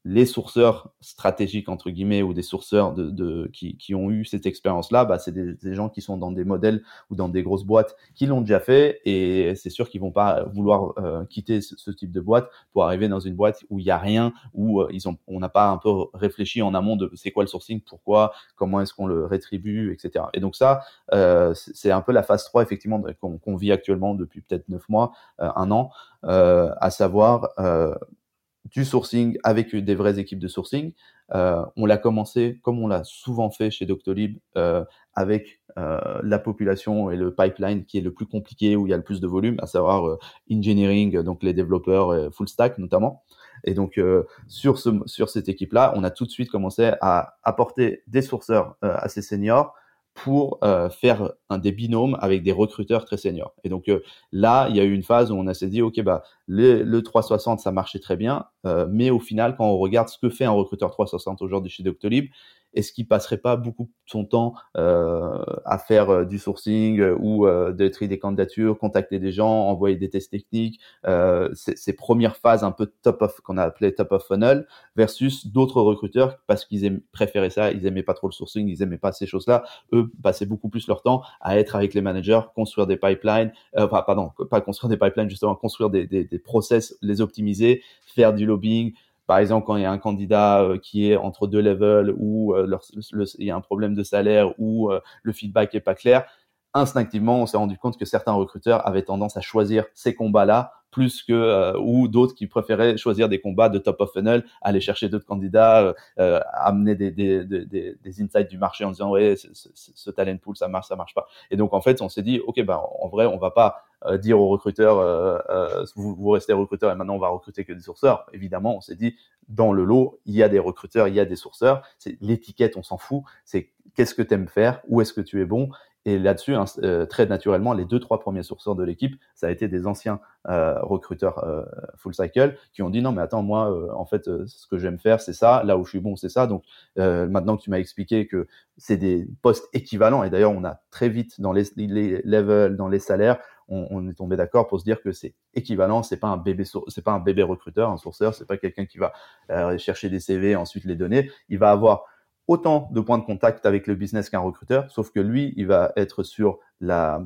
les sourceurs stratégiques entre guillemets ou des sourceurs de, de qui, qui, ont eu cette expérience-là, bah, c'est des, des, gens qui sont dans des modèles ou dans des grosses boîtes qui l'ont déjà fait et c'est sûr qu'ils vont pas vouloir euh, quitter ce, type de boîte pour arriver dans une boîte où il y a rien, où euh, ils ont, on n'a pas un peu réfléchi en amont de c'est quoi le sourcing, pourquoi, comment est-ce qu'on le rétribue, etc. Et donc ça, euh, c'est un peu la phase 3 effectivement qu'on qu vit actuellement depuis peut-être neuf mois, euh, un an, euh, à savoir du sourcing avec des vraies équipes de sourcing. Euh, on l'a commencé, comme on l'a souvent fait chez Doctolib, euh, avec euh, la population et le pipeline qui est le plus compliqué, où il y a le plus de volume, à savoir euh, engineering, donc les développeurs full stack notamment. Et donc sur ce sur cette équipe-là, on a tout de suite commencé à apporter des sourceurs assez seniors pour euh, faire un des binômes avec des recruteurs très seniors. Et donc euh, là, il y a eu une phase où on a s'est dit, ok, bah le, le 360, ça marchait très bien, euh, mais au final, quand on regarde ce que fait un recruteur 360 aujourd'hui chez Doctolib, est-ce qu'il passerait pas beaucoup de son temps euh, à faire euh, du sourcing euh, ou de trier des candidatures, contacter des gens, envoyer des tests techniques, ces, premières phases un peu top of qu'on a appelé top of funnel versus d'autres recruteurs parce qu'ils préféraient ça, ils aimaient pas trop le sourcing, ils aimaient pas ces choses-là. Eux passaient beaucoup plus leur temps à être avec les managers, construire des pipelines, enfin pardon, pas construire des pipelines justement, construire des, des, des process, les optimiser, faire du lobbying, par exemple, quand il y a un candidat euh, qui est entre deux levels ou euh, il y a un problème de salaire ou euh, le feedback est pas clair, instinctivement, on s'est rendu compte que certains recruteurs avaient tendance à choisir ces combats-là plus que ou d'autres qui préféraient choisir des combats de top of funnel, aller chercher d'autres candidats, amener des, insights du marché en disant ouais ce, talent pool ça marche ça marche pas. Et donc en fait on s'est dit ok ben en vrai on va pas dire aux recruteurs vous, vous, restez recruteur et maintenant on va recruter que des sourceurs. Évidemment on s'est dit dans le lot il y a des recruteurs il y a des sourceurs. C'est l'étiquette on s'en fout. C'est qu'est-ce que tu aimes faire, où est-ce que tu es bon? Et là-dessus, hein, euh, très naturellement, les deux, trois premiers sourceurs de l'équipe, ça a été des anciens euh, recruteurs euh, full cycle qui ont dit non, mais attends, moi, en fait, ce que j'aime faire, c'est ça. Là où je suis bon, c'est ça. Donc, maintenant que tu m'as expliqué que c'est des postes équivalents, et d'ailleurs, on a très vite dans les, les levels, dans les salaires, on, est tombé d'accord pour se dire que c'est équivalent. C'est pas un bébé, c'est pas un bébé recruteur, un sourceur. C'est pas quelqu'un qui va chercher des CV, ensuite les donner. Il va avoir autant de points de contact avec le business qu'un recruteur, sauf que lui, il va être sur la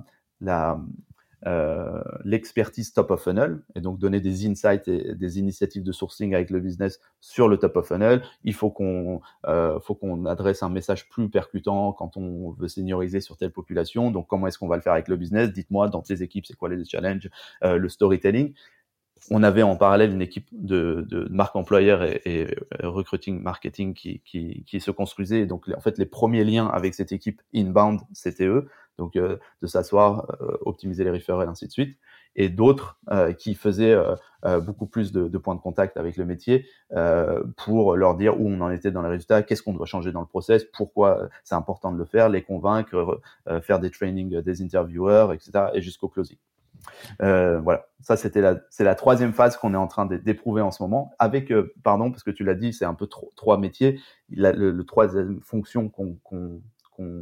euh, l'expertise top of funnel et donc donner des insights et des initiatives de sourcing avec le business sur le top of funnel. Il faut qu'on euh, faut qu'on adresse un message plus percutant quand on veut senioriser sur telle population. Donc comment est-ce qu'on va le faire avec le business? Dites-moi dans tes équipes c'est quoi les challenges, euh, le storytelling on avait en parallèle une équipe de, de marque employeur et, et, recruiting marketing qui, qui, qui, se construisait. donc, en fait, les premiers liens avec cette équipe inbound, c'était eux. Donc, euh, de s'asseoir, euh, optimiser les referrals, ainsi de suite. Et d'autres euh, qui faisaient beaucoup plus de, de, points de contact avec le métier pour leur dire où on en était dans les résultats, qu'est-ce qu'on doit changer dans le process, pourquoi c'est important de le faire, les convaincre, faire des trainings des interviewers, etc. et jusqu'au closing. Euh, voilà, ça c'était la, c'est la troisième phase qu'on est en train d'éprouver en ce moment. Avec, euh, pardon, parce que tu l'as dit, c'est un peu trois métiers. La, troisième fonction qu'on,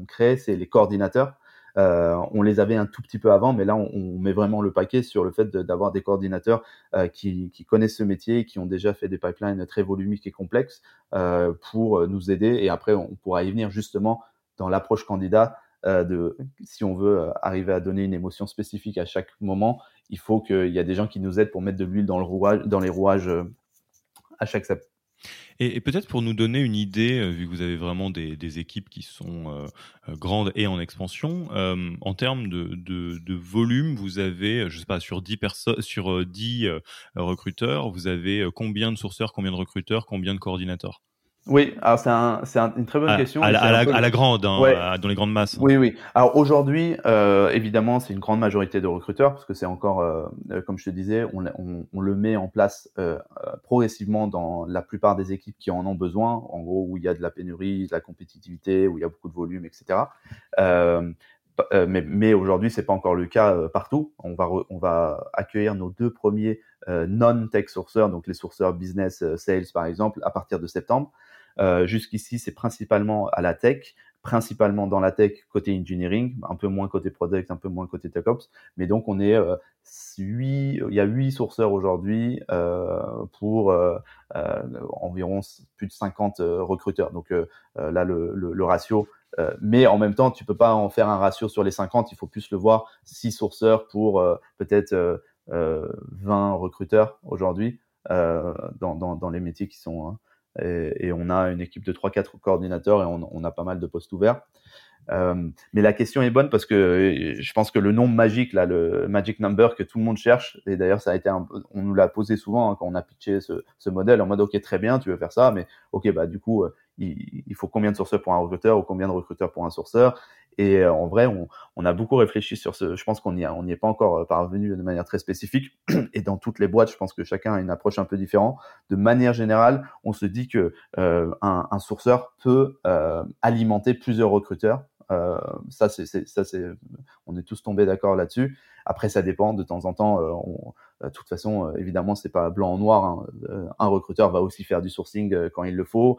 crée, c'est les coordinateurs. Euh, on les avait un tout petit peu avant, mais là, on, met vraiment le paquet sur le fait d'avoir des coordinateurs qui, qui, connaissent ce métier, qui ont déjà fait des pipelines très volumiques et complexes pour nous aider. Et après, on pourra y venir justement dans l'approche candidat de, si on veut euh, arriver à donner une émotion spécifique à chaque moment, il faut qu'il y a des gens qui nous aident pour mettre de l'huile dans, le rouage, dans les rouages euh, à chaque step. Et, peut-être pour nous donner une idée, vu que vous avez vraiment des, équipes qui sont grandes et en expansion, en termes de, volume, vous avez, je sais pas, sur 10 personnes, sur 10 recruteurs, vous avez combien de sourceurs, combien de recruteurs, combien de coordinateurs? Oui, alors c'est un, un, une très bonne question. À, la, à, la, grande, hein, dans les grandes masses. Oui, oui. Alors aujourd'hui, euh, évidemment, c'est une grande majorité de recruteurs parce que c'est encore, euh, euh, comme je te disais, on, on, on le met en place euh, euh, progressivement dans la plupart des équipes qui en ont besoin. En gros, où il y a de la pénurie, de la compétitivité, où il y a beaucoup de volume, etc. Euh, mais, mais aujourd'hui, c'est pas encore le cas partout. On va, on va accueillir nos deux premiers non-tech sourceurs, donc les sourceurs business sales par exemple, à partir de septembre. Euh, jusqu'ici, c'est principalement à la tech, principalement dans la tech côté engineering, un peu moins côté product, un peu moins côté tech ops. Mais donc, on est euh, huit, il y a huit sourceurs aujourd'hui euh, pour euh, euh, environ plus de 50 recruteurs. Donc là, le, le, le ratio. mais en même temps, tu peux pas en faire un ratio sur les 50. Il faut plus le voir six sourceurs pour peut-être 20 recruteurs aujourd'hui dans, dans, dans, les métiers qui sont hein, et, et, on a une équipe de 3-4 coordinateurs et on, on, a pas mal de postes ouverts. Euh, mais la question est bonne parce que je pense que le nombre magique, là, le magic number que tout le monde cherche, et d'ailleurs ça a été, un, on nous l'a posé souvent hein, quand on a pitché ce, ce, modèle en mode ok très bien, tu veux faire ça, mais ok bah du coup il, il faut combien de sourceurs pour un recruteur ou combien de recruteurs pour un sourceur? Et en vrai, on, a beaucoup réfléchi sur ce. Je pense qu'on n'y est pas encore parvenu de manière très spécifique. Et dans toutes les boîtes, je pense que chacun a une approche un peu différente. De manière générale, on se dit que un, un, sourceur peut alimenter plusieurs recruteurs euh, ça, c'est, ça, c'est, on est tous tombés d'accord là-dessus. Après, ça dépend. De temps en temps, euh, de toute façon, euh, évidemment, c'est pas blanc ou noir. Hein. Un recruteur va aussi faire du sourcing quand il le faut.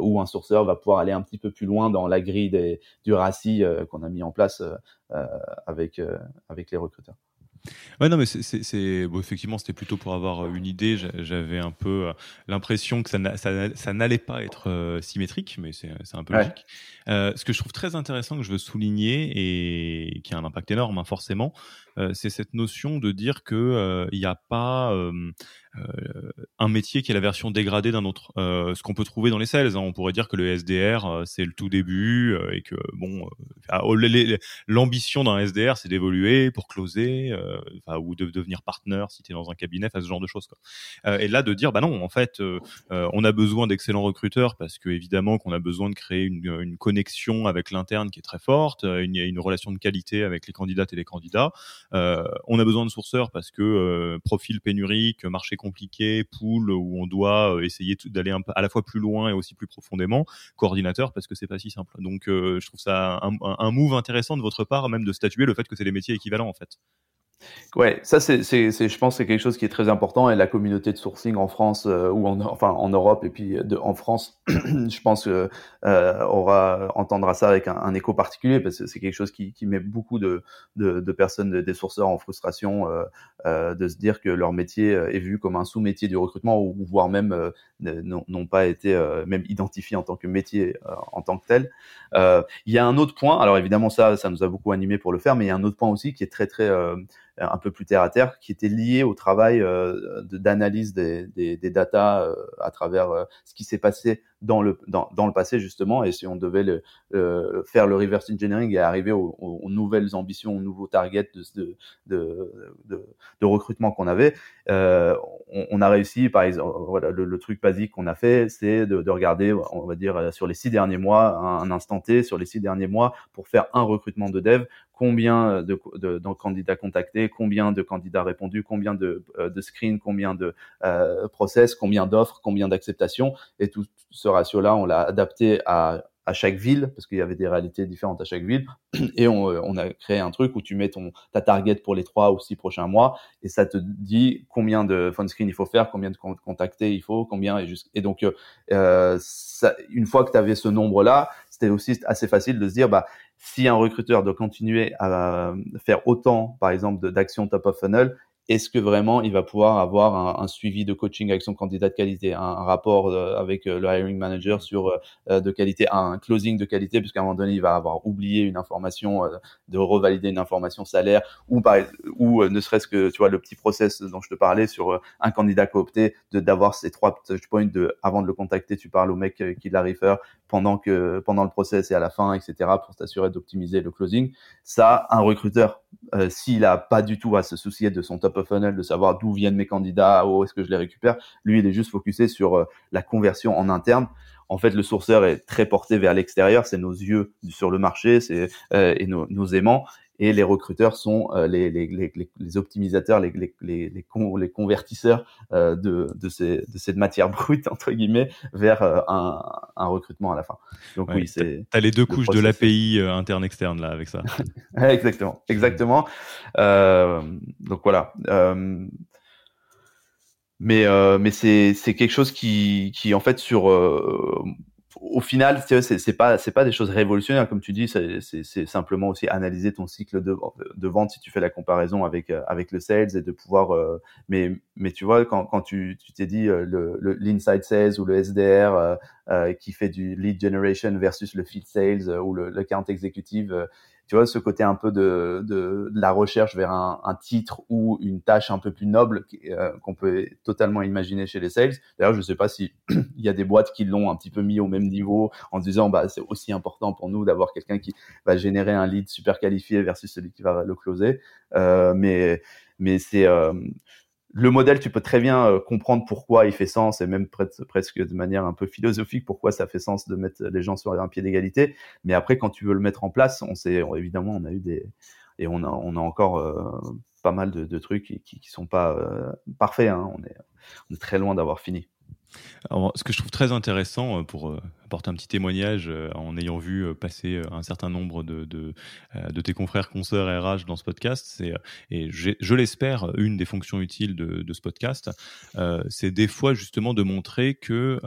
où un sourceur va pouvoir aller un petit peu plus loin dans la grille des, du RACI euh, qu'on a mis en place euh, euh, avec, avec les recruteurs. Ouais, non, mais c'est bon, effectivement, c'était plutôt pour avoir une idée. J'avais un peu l'impression que ça, ça, n'allait pas être symétrique, mais c'est un peu logique. Ce que je trouve très intéressant, que je veux souligner et qui a un impact énorme, hein, forcément, c'est cette notion de dire que il n'y a pas euh, un métier qui est la version dégradée d'un autre. Euh, ce qu'on peut trouver dans les sales, hein. on pourrait dire que le SDR euh, c'est le tout début et que bon, oh, l'ambition d'un SDR c'est d'évoluer pour closer, ou de devenir partenaire si tu es dans un cabinet, ce genre de choses. Et là de dire bah non, en fait, on a besoin d'excellents recruteurs parce que évidemment qu'on a besoin de créer une, une avec l'interne qui est très forte, une, une relation de qualité avec les candidates et les candidats. on a besoin de sourceurs parce que profil pénurique, marché compliqué, pool où on doit euh, essayer d'aller à la fois plus loin et aussi plus profondément, coordinateur parce que c'est pas si simple. Donc euh, je trouve ça un, move intéressant de votre part même de statuer le fait que c'est des métiers équivalents en fait. Ouais, ça c'est, je pense, c'est quelque chose qui est très important et la communauté de sourcing en France euh, ou en, enfin en Europe et puis de, en France, je pense euh, aura entendra ça avec un, écho particulier parce que c'est quelque chose qui, qui met beaucoup de, de, de personnes, des sourceurs en frustration euh, euh, de se dire que leur métier est vu comme un sous-métier du recrutement ou voire même euh, n'ont pas été même identifiés en tant que métier en tant que tel. Il y a un autre point, alors évidemment ça, ça nous a beaucoup animé pour le faire, mais il y a un autre point aussi qui est très très un peu plus terre à terre, qui était lié au travail euh, d'analyse des, des, datas euh, à travers euh, ce qui s'est passé dans le dans, dans, le passé justement. Et si on devait le, faire le reverse engineering et arriver aux, aux, nouvelles ambitions, aux nouveaux targets de, de, de, de recrutement qu'on avait, on, on, a réussi. Par exemple, voilà, le, truc basique qu'on a fait, c'est de, de, regarder, on va dire, sur les six derniers mois, un, instant T sur les six derniers mois pour faire un recrutement de dev combien de, de, de, candidats contactés, combien de candidats répondus, combien de, euh, de screens, combien de euh, process, combien d'offres, combien d'acceptations. Et tout ce ratio-là, on l'a adapté à, chaque ville, parce qu'il y avait des réalités différentes à chaque ville. Et on, euh, on, a créé un truc où tu mets ton, ta target pour les trois ou six prochains mois, et ça te dit combien de phone screen il faut faire, combien de contactés il faut, combien. Et, donc, euh, ça, une fois que tu avais ce nombre-là, c'était aussi assez facile de se dire, bah, si un recruteur doit continuer à faire autant, par exemple, d'actions top of funnel, est-ce que vraiment il va pouvoir avoir un, suivi de coaching avec son candidat de qualité, un, rapport euh, avec euh, le hiring manager sur euh, de qualité, un closing de qualité, puisqu'à un moment donné il va avoir oublié une information, de revalider une information salaire, ou par, ou ne serait-ce que tu vois le petit process dont je te parlais sur un candidat coopté, de d'avoir ces trois touch points de avant de le contacter, tu parles au mec qui l'a refer pendant que pendant le process et à la fin, etc. pour t'assurer d'optimiser le closing. Ça, un recruteur, s'il a pas du tout à se soucier de son top funnel, de savoir d'où viennent mes candidats, où est-ce que je les récupère. Lui, il est juste focusé sur euh, la conversion en interne. En fait, le sourceur est très porté vers l'extérieur, c'est nos yeux sur le marché, c'est euh, et nos, nos aimants et les recruteurs sont euh, les, les, les, les, optimisateurs, les, les, les, les convertisseurs euh, de, de, ces, de cette matière brute, entre guillemets, vers euh, un, un, recrutement à la fin. Donc oui, c'est... Tu as les deux couches de l'API interne-externe, là, avec ça. exactement, exactement. donc voilà. mais mais c'est, c'est quelque chose qui, qui, en fait, sur au final, c'est pas c'est pas des choses révolutionnaires comme tu dis. C'est simplement aussi analyser ton cycle de, vente si tu fais la comparaison avec euh, avec le sales et de pouvoir. Euh, mais mais tu vois quand quand tu t'es dit euh, le l'inside sales ou le SDR qui fait du lead generation versus le field sales ou le, le account executive tu vois, ce côté un peu de, de, la recherche vers un, un, titre ou une tâche un peu plus noble euh, qu'on peut totalement imaginer chez les sales. D'ailleurs, je ne sais pas si il y a des boîtes qui l'ont un petit peu mis au même niveau en disant, bah, c'est aussi important pour nous d'avoir quelqu'un qui va générer un lead super qualifié versus celui qui va le closer. Euh, mais mais c'est euh, le modèle, tu peux très bien euh, comprendre pourquoi il fait sens et même presque de manière un peu philosophique pourquoi ça fait sens de mettre les gens sur un pied d'égalité. Mais après, quand tu veux le mettre en place, on sait évidemment, on a eu des et on a encore euh, pas mal de, trucs qui, qui, sont pas euh, parfaits. Hein. On est très loin d'avoir fini. Ce que je trouve très intéressant pour apporter un petit témoignage euh, en ayant vu euh, passer euh, un certain nombre de, de, tes confrères, consoeurs RH dans ce podcast. C'est, et je l'espère, une des fonctions utiles de ce podcast, c'est des fois justement de montrer que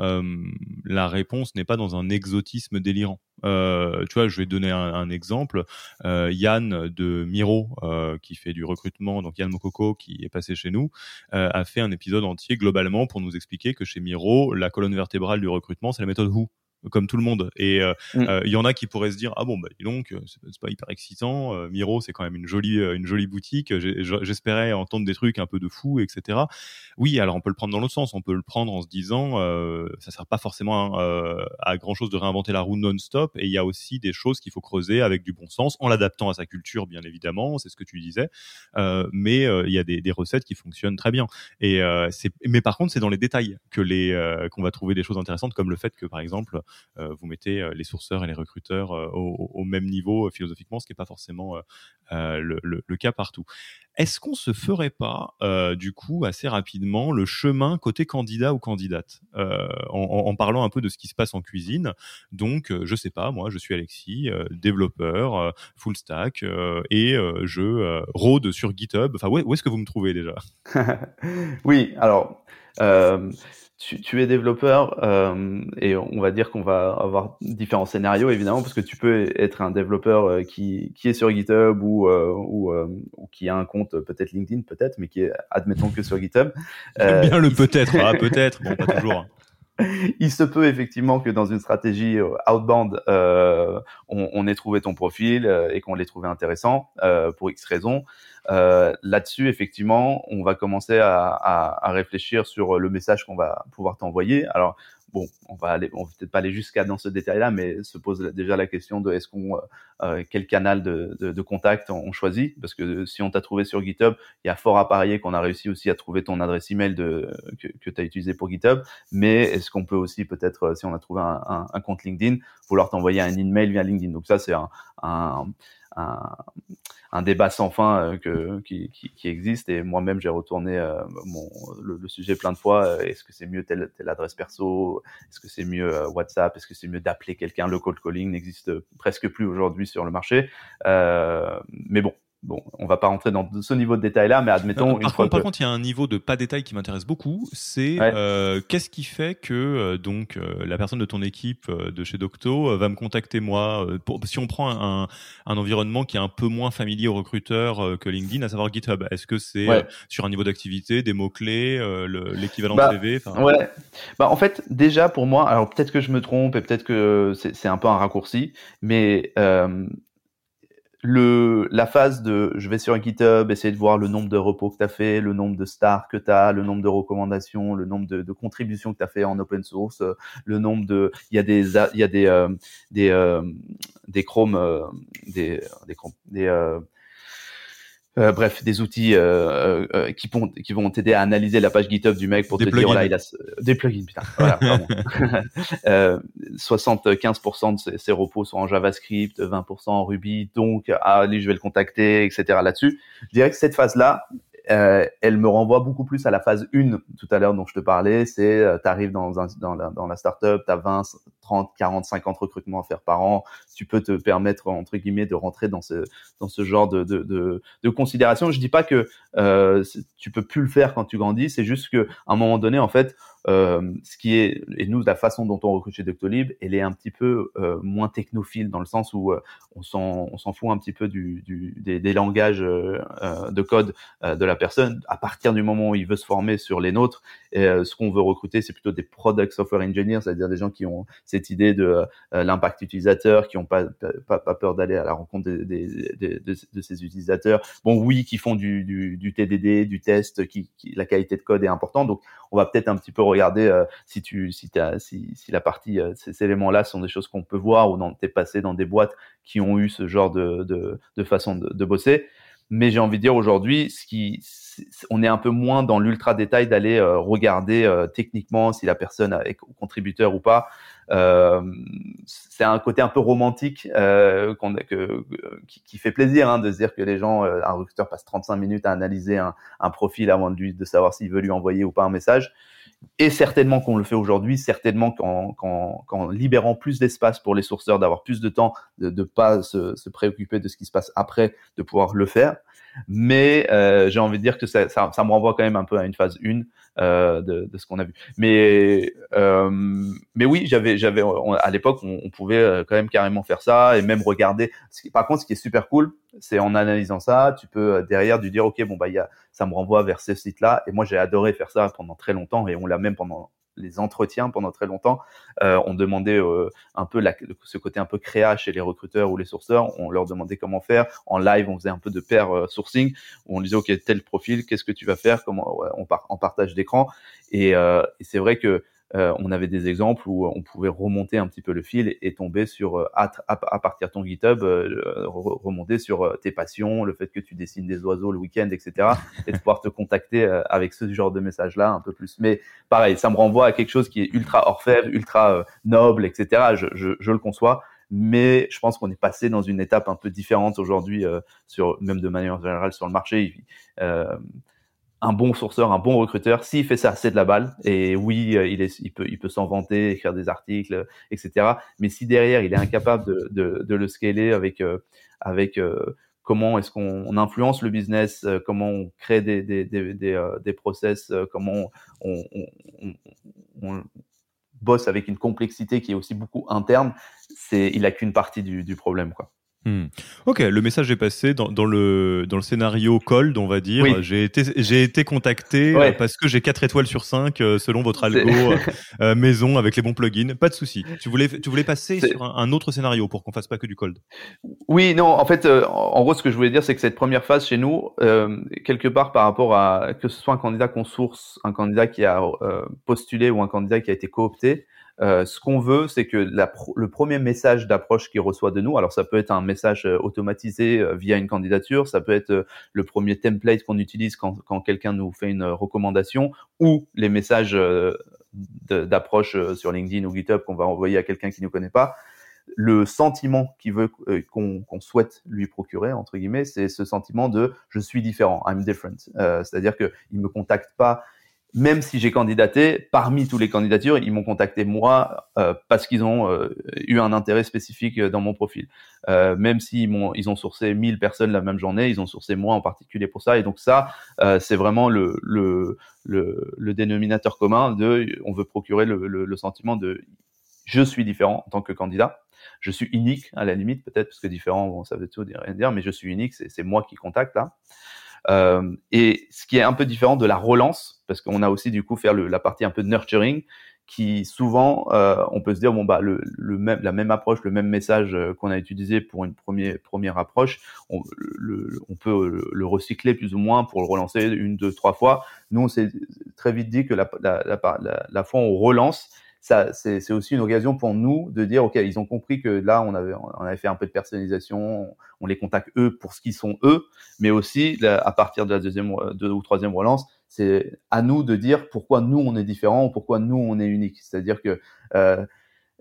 la réponse n'est pas dans un exotisme délirant. Euh, tu vois, je vais donner un, exemple. Euh, Yann de Miro, euh, qui fait du recrutement, donc Yann Mokoko, qui est passé chez nous, a fait un épisode entier globalement pour nous expliquer que chez Miro, la colonne vertébrale du recrutement, c'est la méthode Who comme tout le monde. Et euh, mm. euh, il y en a qui pourraient se dire ah bon bah dis donc euh, c'est pas hyper excitant. Miro c'est quand même une jolie une jolie boutique. J'espérais entendre des trucs un peu de fou etc. Oui alors on peut le prendre dans l'autre sens. On peut le prendre en se disant ça sert pas forcément à, à grand chose de réinventer la roue non-stop. Et il y a aussi des choses qu'il faut creuser avec du bon sens en l'adaptant à sa culture bien évidemment. C'est ce que tu disais. mais il y a des, des, recettes qui fonctionnent très bien. Et c'est mais par contre c'est dans les détails que les qu'on va trouver des choses intéressantes comme le fait que par exemple vous mettez euh, les sourceurs et les recruteurs euh, au, même niveau philosophiquement, ce qui n'est pas forcément le, cas partout. Est-ce qu'on se ferait pas, du coup, assez rapidement, le chemin côté candidat ou candidate, en, parlant un peu de ce qui se passe en cuisine? Donc, je sais pas, moi, je suis Alexis, développeur, full stack, et je rôde sur GitHub. Enfin, où est-ce que vous me trouvez déjà? Oui, alors tu, es développeur euh, et on va dire qu'on va avoir différents scénarios évidemment parce que tu peux être un développeur euh, qui, qui est sur GitHub ou, euh, ou, ou, qui a un compte peut-être LinkedIn peut-être mais qui est admettons que sur GitHub. bien le peut-être, ah, peut-être, bon pas toujours. il se peut effectivement que dans une stratégie outbound, euh, on, on, ait trouvé ton profil et qu'on l'ait trouvé intéressant euh, pour X raisons. Euh, Là-dessus, effectivement, on va commencer à, à, à, réfléchir sur le message qu'on va pouvoir t'envoyer. Alors, bon, on va aller, on va peut-être pas aller jusqu'à dans ce détail-là, mais se pose déjà la question de est-ce qu'on, euh, euh, quel canal de, de, de, contact on choisit, parce que si on t'a trouvé sur GitHub, il y a fort à parier qu'on a réussi aussi à trouver ton adresse email de que, que tu as utilisé pour GitHub, mais est-ce qu'on peut aussi peut-être, euh, si on a trouvé un, un, un compte LinkedIn, vouloir t'envoyer un email via LinkedIn? Donc ça, c'est un, un, un, débat sans fin euh, que, qui, existe. Et moi-même, j'ai retourné euh, le, sujet plein de fois. Euh, est-ce que c'est mieux telle, telle adresse perso? Est-ce que c'est mieux WhatsApp? Est-ce que c'est mieux d'appeler quelqu'un? Le cold calling n'existe presque plus aujourd'hui sur le marché. mais bon, Bon, on va pas rentrer dans ce niveau de détail-là, mais admettons. par, contre, il y a un niveau de pas détail qui m'intéresse beaucoup. C'est euh, qu'est-ce qui fait que euh, donc euh, la personne de ton équipe de chez Docto va me contacter moi pour, Si on prend un, un, environnement qui est un peu moins familier aux recruteurs que LinkedIn, à savoir GitHub, est-ce que c'est sur un niveau d'activité, des mots clés, l'équivalent bah, de CV Ouais. Bah en fait, déjà pour moi, alors peut-être que je me trompe et peut-être que c'est un peu un raccourci, mais le, la phase de je vais sur GitHub, essayer de voir le nombre de repos que tu as fait, le nombre de stars que tu as, le nombre de recommandations, le nombre de, de contributions que tu as fait en open source, euh, le nombre de il y a des il y a des euh, des euh, des Chrome des des, des euh, bref, des outils euh, euh, qui, vont, qui vont t'aider à analyser la page GitHub du mec pour te dire voilà, il a des plugins, putain. Voilà, 75% de ses, repos sont en JavaScript, 20% en Ruby, donc ah, allez, je vais le contacter, etc. Là-dessus, je dirais que cette phase-là, euh, elle me renvoie beaucoup plus à la phase 1 tout à l'heure dont je te parlais. C'est, euh, tu arrives dans, un, dans, la, dans la startup, tu as 20, 30, 40, 50 recrutements à faire par an. Tu peux te permettre, entre guillemets, de rentrer dans ce, dans ce genre de, de, de, de considération. Je dis pas que euh, tu peux plus le faire quand tu grandis. C'est juste que à un moment donné, en fait, ce qui est et nous la façon dont on recrute chez Doctolib, elle est un petit peu euh, moins technophile dans le sens où euh, on s'en fout un petit peu du, du des, des, langages de code de la personne. À partir du moment où il veut se former sur les nôtres, et, ce qu'on veut recruter, c'est plutôt des product software engineers, c'est-à-dire des gens qui ont cette idée de l'impact utilisateur, qui ont pas pas, pas peur d'aller à la rencontre des, des, des, de, de, ces utilisateurs. Bon, oui, qui font du, du, du TDD, du test, qui, qui, la qualité de code est importante. Donc, on va peut-être un petit peu regarder euh, si tu si, as, si, la partie euh, ces éléments-là sont des choses qu'on peut voir ou dans t'es passé dans des boîtes qui ont eu ce genre de façon de, de bosser. Mais j'ai envie de dire aujourd'hui, ce qui on est un peu moins dans l'ultra détail d'aller euh, regarder euh, techniquement si la personne est contributeur ou pas. Euh, c'est un côté un peu romantique euh, que, qui, qui, fait plaisir hein, de se dire que les gens, un recruteur passe 35 minutes à analyser un, un profil avant de, lui, de savoir s'il veut lui envoyer ou pas un message. Et certainement qu'on le fait aujourd'hui, certainement qu'en, libérant plus d'espace pour les sourceurs, d'avoir plus de temps, de ne pas se, se, préoccuper de ce qui se passe après, de pouvoir le faire. Mais euh, j'ai envie de dire que ça, ça, ça, me renvoie quand même un peu à une phase 1 euh, de, de, ce qu'on a vu. Mais, euh, mais oui, j'avais, j'avais, à l'époque, on, pouvait euh, quand même carrément faire ça et même regarder. Par contre, ce qui est super cool, c'est en analysant ça, tu peux euh, derrière du dire, ok, bon bah, y a, ça me renvoie vers ce site-là. Et moi, j'ai adoré faire ça pendant très longtemps et on l'a même pendant les entretiens pendant très longtemps, euh, on demandait euh, un peu la, ce côté un peu créa chez les recruteurs ou les sourceurs. On leur demandait comment faire. En live, on faisait un peu de pair euh, sourcing. Où on disait ok tel profil, qu'est-ce que tu vas faire? Comment on partage d'écran. Et, euh, et c'est vrai que euh, on avait des exemples où on pouvait remonter un petit peu le fil et, tomber sur, euh, à, partir de ton GitHub, euh, remonter sur tes passions, le fait que tu dessines des oiseaux le week-end, etc. et de pouvoir te contacter avec ce genre de message-là un peu plus. Mais pareil, ça me renvoie à quelque chose qui est ultra orfèvre, ultra noble, etc. Je, je, je, le conçois. Mais je pense qu'on est passé dans une étape un peu différente aujourd'hui, sur même de manière générale sur le marché. Euh, un bon sourceur, un bon recruteur, s'il fait ça, c'est de la balle. Et oui, euh, il, est, il peut, il peut s'en vanter, écrire des articles, etc. Mais si derrière, il est incapable de, de, de le scaler avec, euh, avec euh, comment est-ce qu'on influence le business, comment on crée des, des, des, des, des process, comment on, on, on, bosse avec une complexité qui est aussi beaucoup interne, c'est, il a qu'une partie du, du problème, quoi. Hmm. Ok, le message est passé dans, dans, le, dans le scénario cold, on va dire. J'ai été, j'ai été contacté euh, parce que j'ai 4 étoiles sur 5 euh, selon votre algo euh, maison avec les bons plugins. Pas de souci. Tu voulais, tu voulais passer sur un, autre scénario pour qu'on fasse pas que du cold? Oui, non, en fait, en gros, ce que je voulais dire, c'est que cette première phase chez nous, quelque part par rapport à que ce soit un candidat qu'on source, un candidat qui a postulé ou un candidat qui a été coopté, euh, ce qu'on veut, c'est que le premier message d'approche qu'il reçoit de nous, alors ça peut être un message euh, automatisé euh, via une candidature, ça peut être le premier template qu'on utilise quand, quand quelqu'un nous fait une recommandation, ou les messages d'approche sur LinkedIn ou GitHub qu'on va envoyer à quelqu'un qui ne nous connaît pas. Le sentiment qu'il veut qu'on souhaite lui procurer entre guillemets, c'est ce sentiment de je suis différent, I'm different. C'est-à-dire que il me contacte pas même si j'ai candidaté, parmi tous les candidatures, ils m'ont contacté moi euh, parce qu'ils ont euh, eu un intérêt spécifique euh, dans mon profil. Euh, même s'ils m'ont, ils ont sourcé 1000 personnes la même journée, ils ont sourcé moi en particulier pour ça. Et donc ça, c'est vraiment le, le, le, le, dénominateur commun de, on veut procurer le, le, sentiment de, je suis différent en tant que candidat. Je suis unique à la limite peut-être parce que différent, bon, ça veut tout dire, rien dire, mais je suis unique, c'est moi qui contacte là. Euh, et ce qui est un peu différent de la relance, parce qu'on a aussi du coup faire la partie un peu de nurturing, qui souvent euh, on peut se dire bon bah le, même la même approche le même message euh, qu'on a utilisé pour une première première approche on, peut le, recycler plus ou moins pour le relancer une deux trois fois. Nous on s'est très vite dit que la, la, la fois on relance ça, c'est aussi une occasion pour nous de dire, OK, ils ont compris que là, on avait, on avait fait un peu de personnalisation, on les contacte eux pour ce qu'ils sont eux, mais aussi, à partir de la deuxième deux ou troisième relance, c'est à nous de dire pourquoi nous, on est différent ou pourquoi nous, on est unique. C'est-à-dire que euh, euh,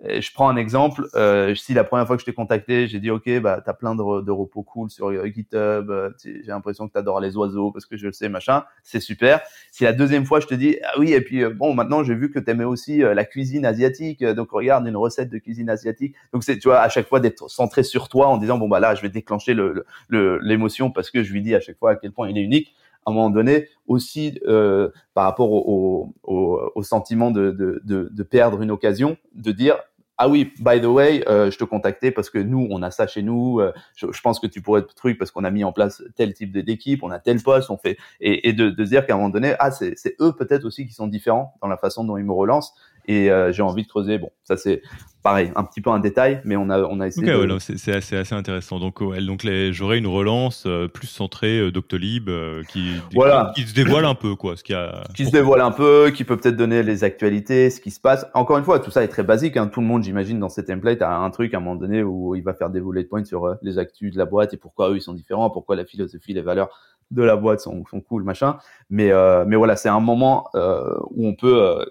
je prends un exemple. Euh, si la première fois que je t'ai contacté, j'ai dit OK, bah t'as plein de, repos cool sur euh, GitHub. Euh, j'ai l'impression que t'adores les oiseaux parce que je le sais, machin. C'est super. Si la deuxième fois je te dis ah oui et puis bon maintenant j'ai vu que t'aimais aussi la cuisine asiatique, donc regarde une recette de cuisine asiatique. Donc c'est tu vois à chaque fois d'être centré sur toi en disant bon bah là je vais déclencher le l'émotion parce que je lui dis à chaque fois à quel point il est unique. À un moment donné, aussi euh, par rapport au, au, au, sentiment de, de, de, de, perdre une occasion, de dire ah oui, by the way, euh, je te contactais parce que nous, on a ça chez nous. Euh, je, je, pense que tu pourrais être truc parce qu'on a mis en place tel type d'équipe, on a tel poste, on fait et, et de, de dire qu'à un moment donné, ah c'est eux peut-être aussi qui sont différents dans la façon dont ils me relancent et euh, j'ai envie de creuser. Bon, ça c'est pareil, un petit peu un détail, mais on a on a essayé. Okay, de... ouais, c'est assez, assez intéressant. Donc ouais, donc j'aurais une relance euh, plus centrée euh, Doctolib euh, qui, voilà. qui, qui se dévoile un peu quoi, ce qui a. Qui se dévoile un peu, qui peut peut-être donner les actualités, ce qui se passe. Encore une fois, tout ça est très basique. Hein. Tout le monde, j'imagine, dans ces templates a un truc à un moment donné où il va faire des bullet points sur les actus de la boîte et pourquoi eux ils sont différents, pourquoi la philosophie, les valeurs de la boîte sont, sont cool, machin. Mais mais voilà, c'est un moment où on peut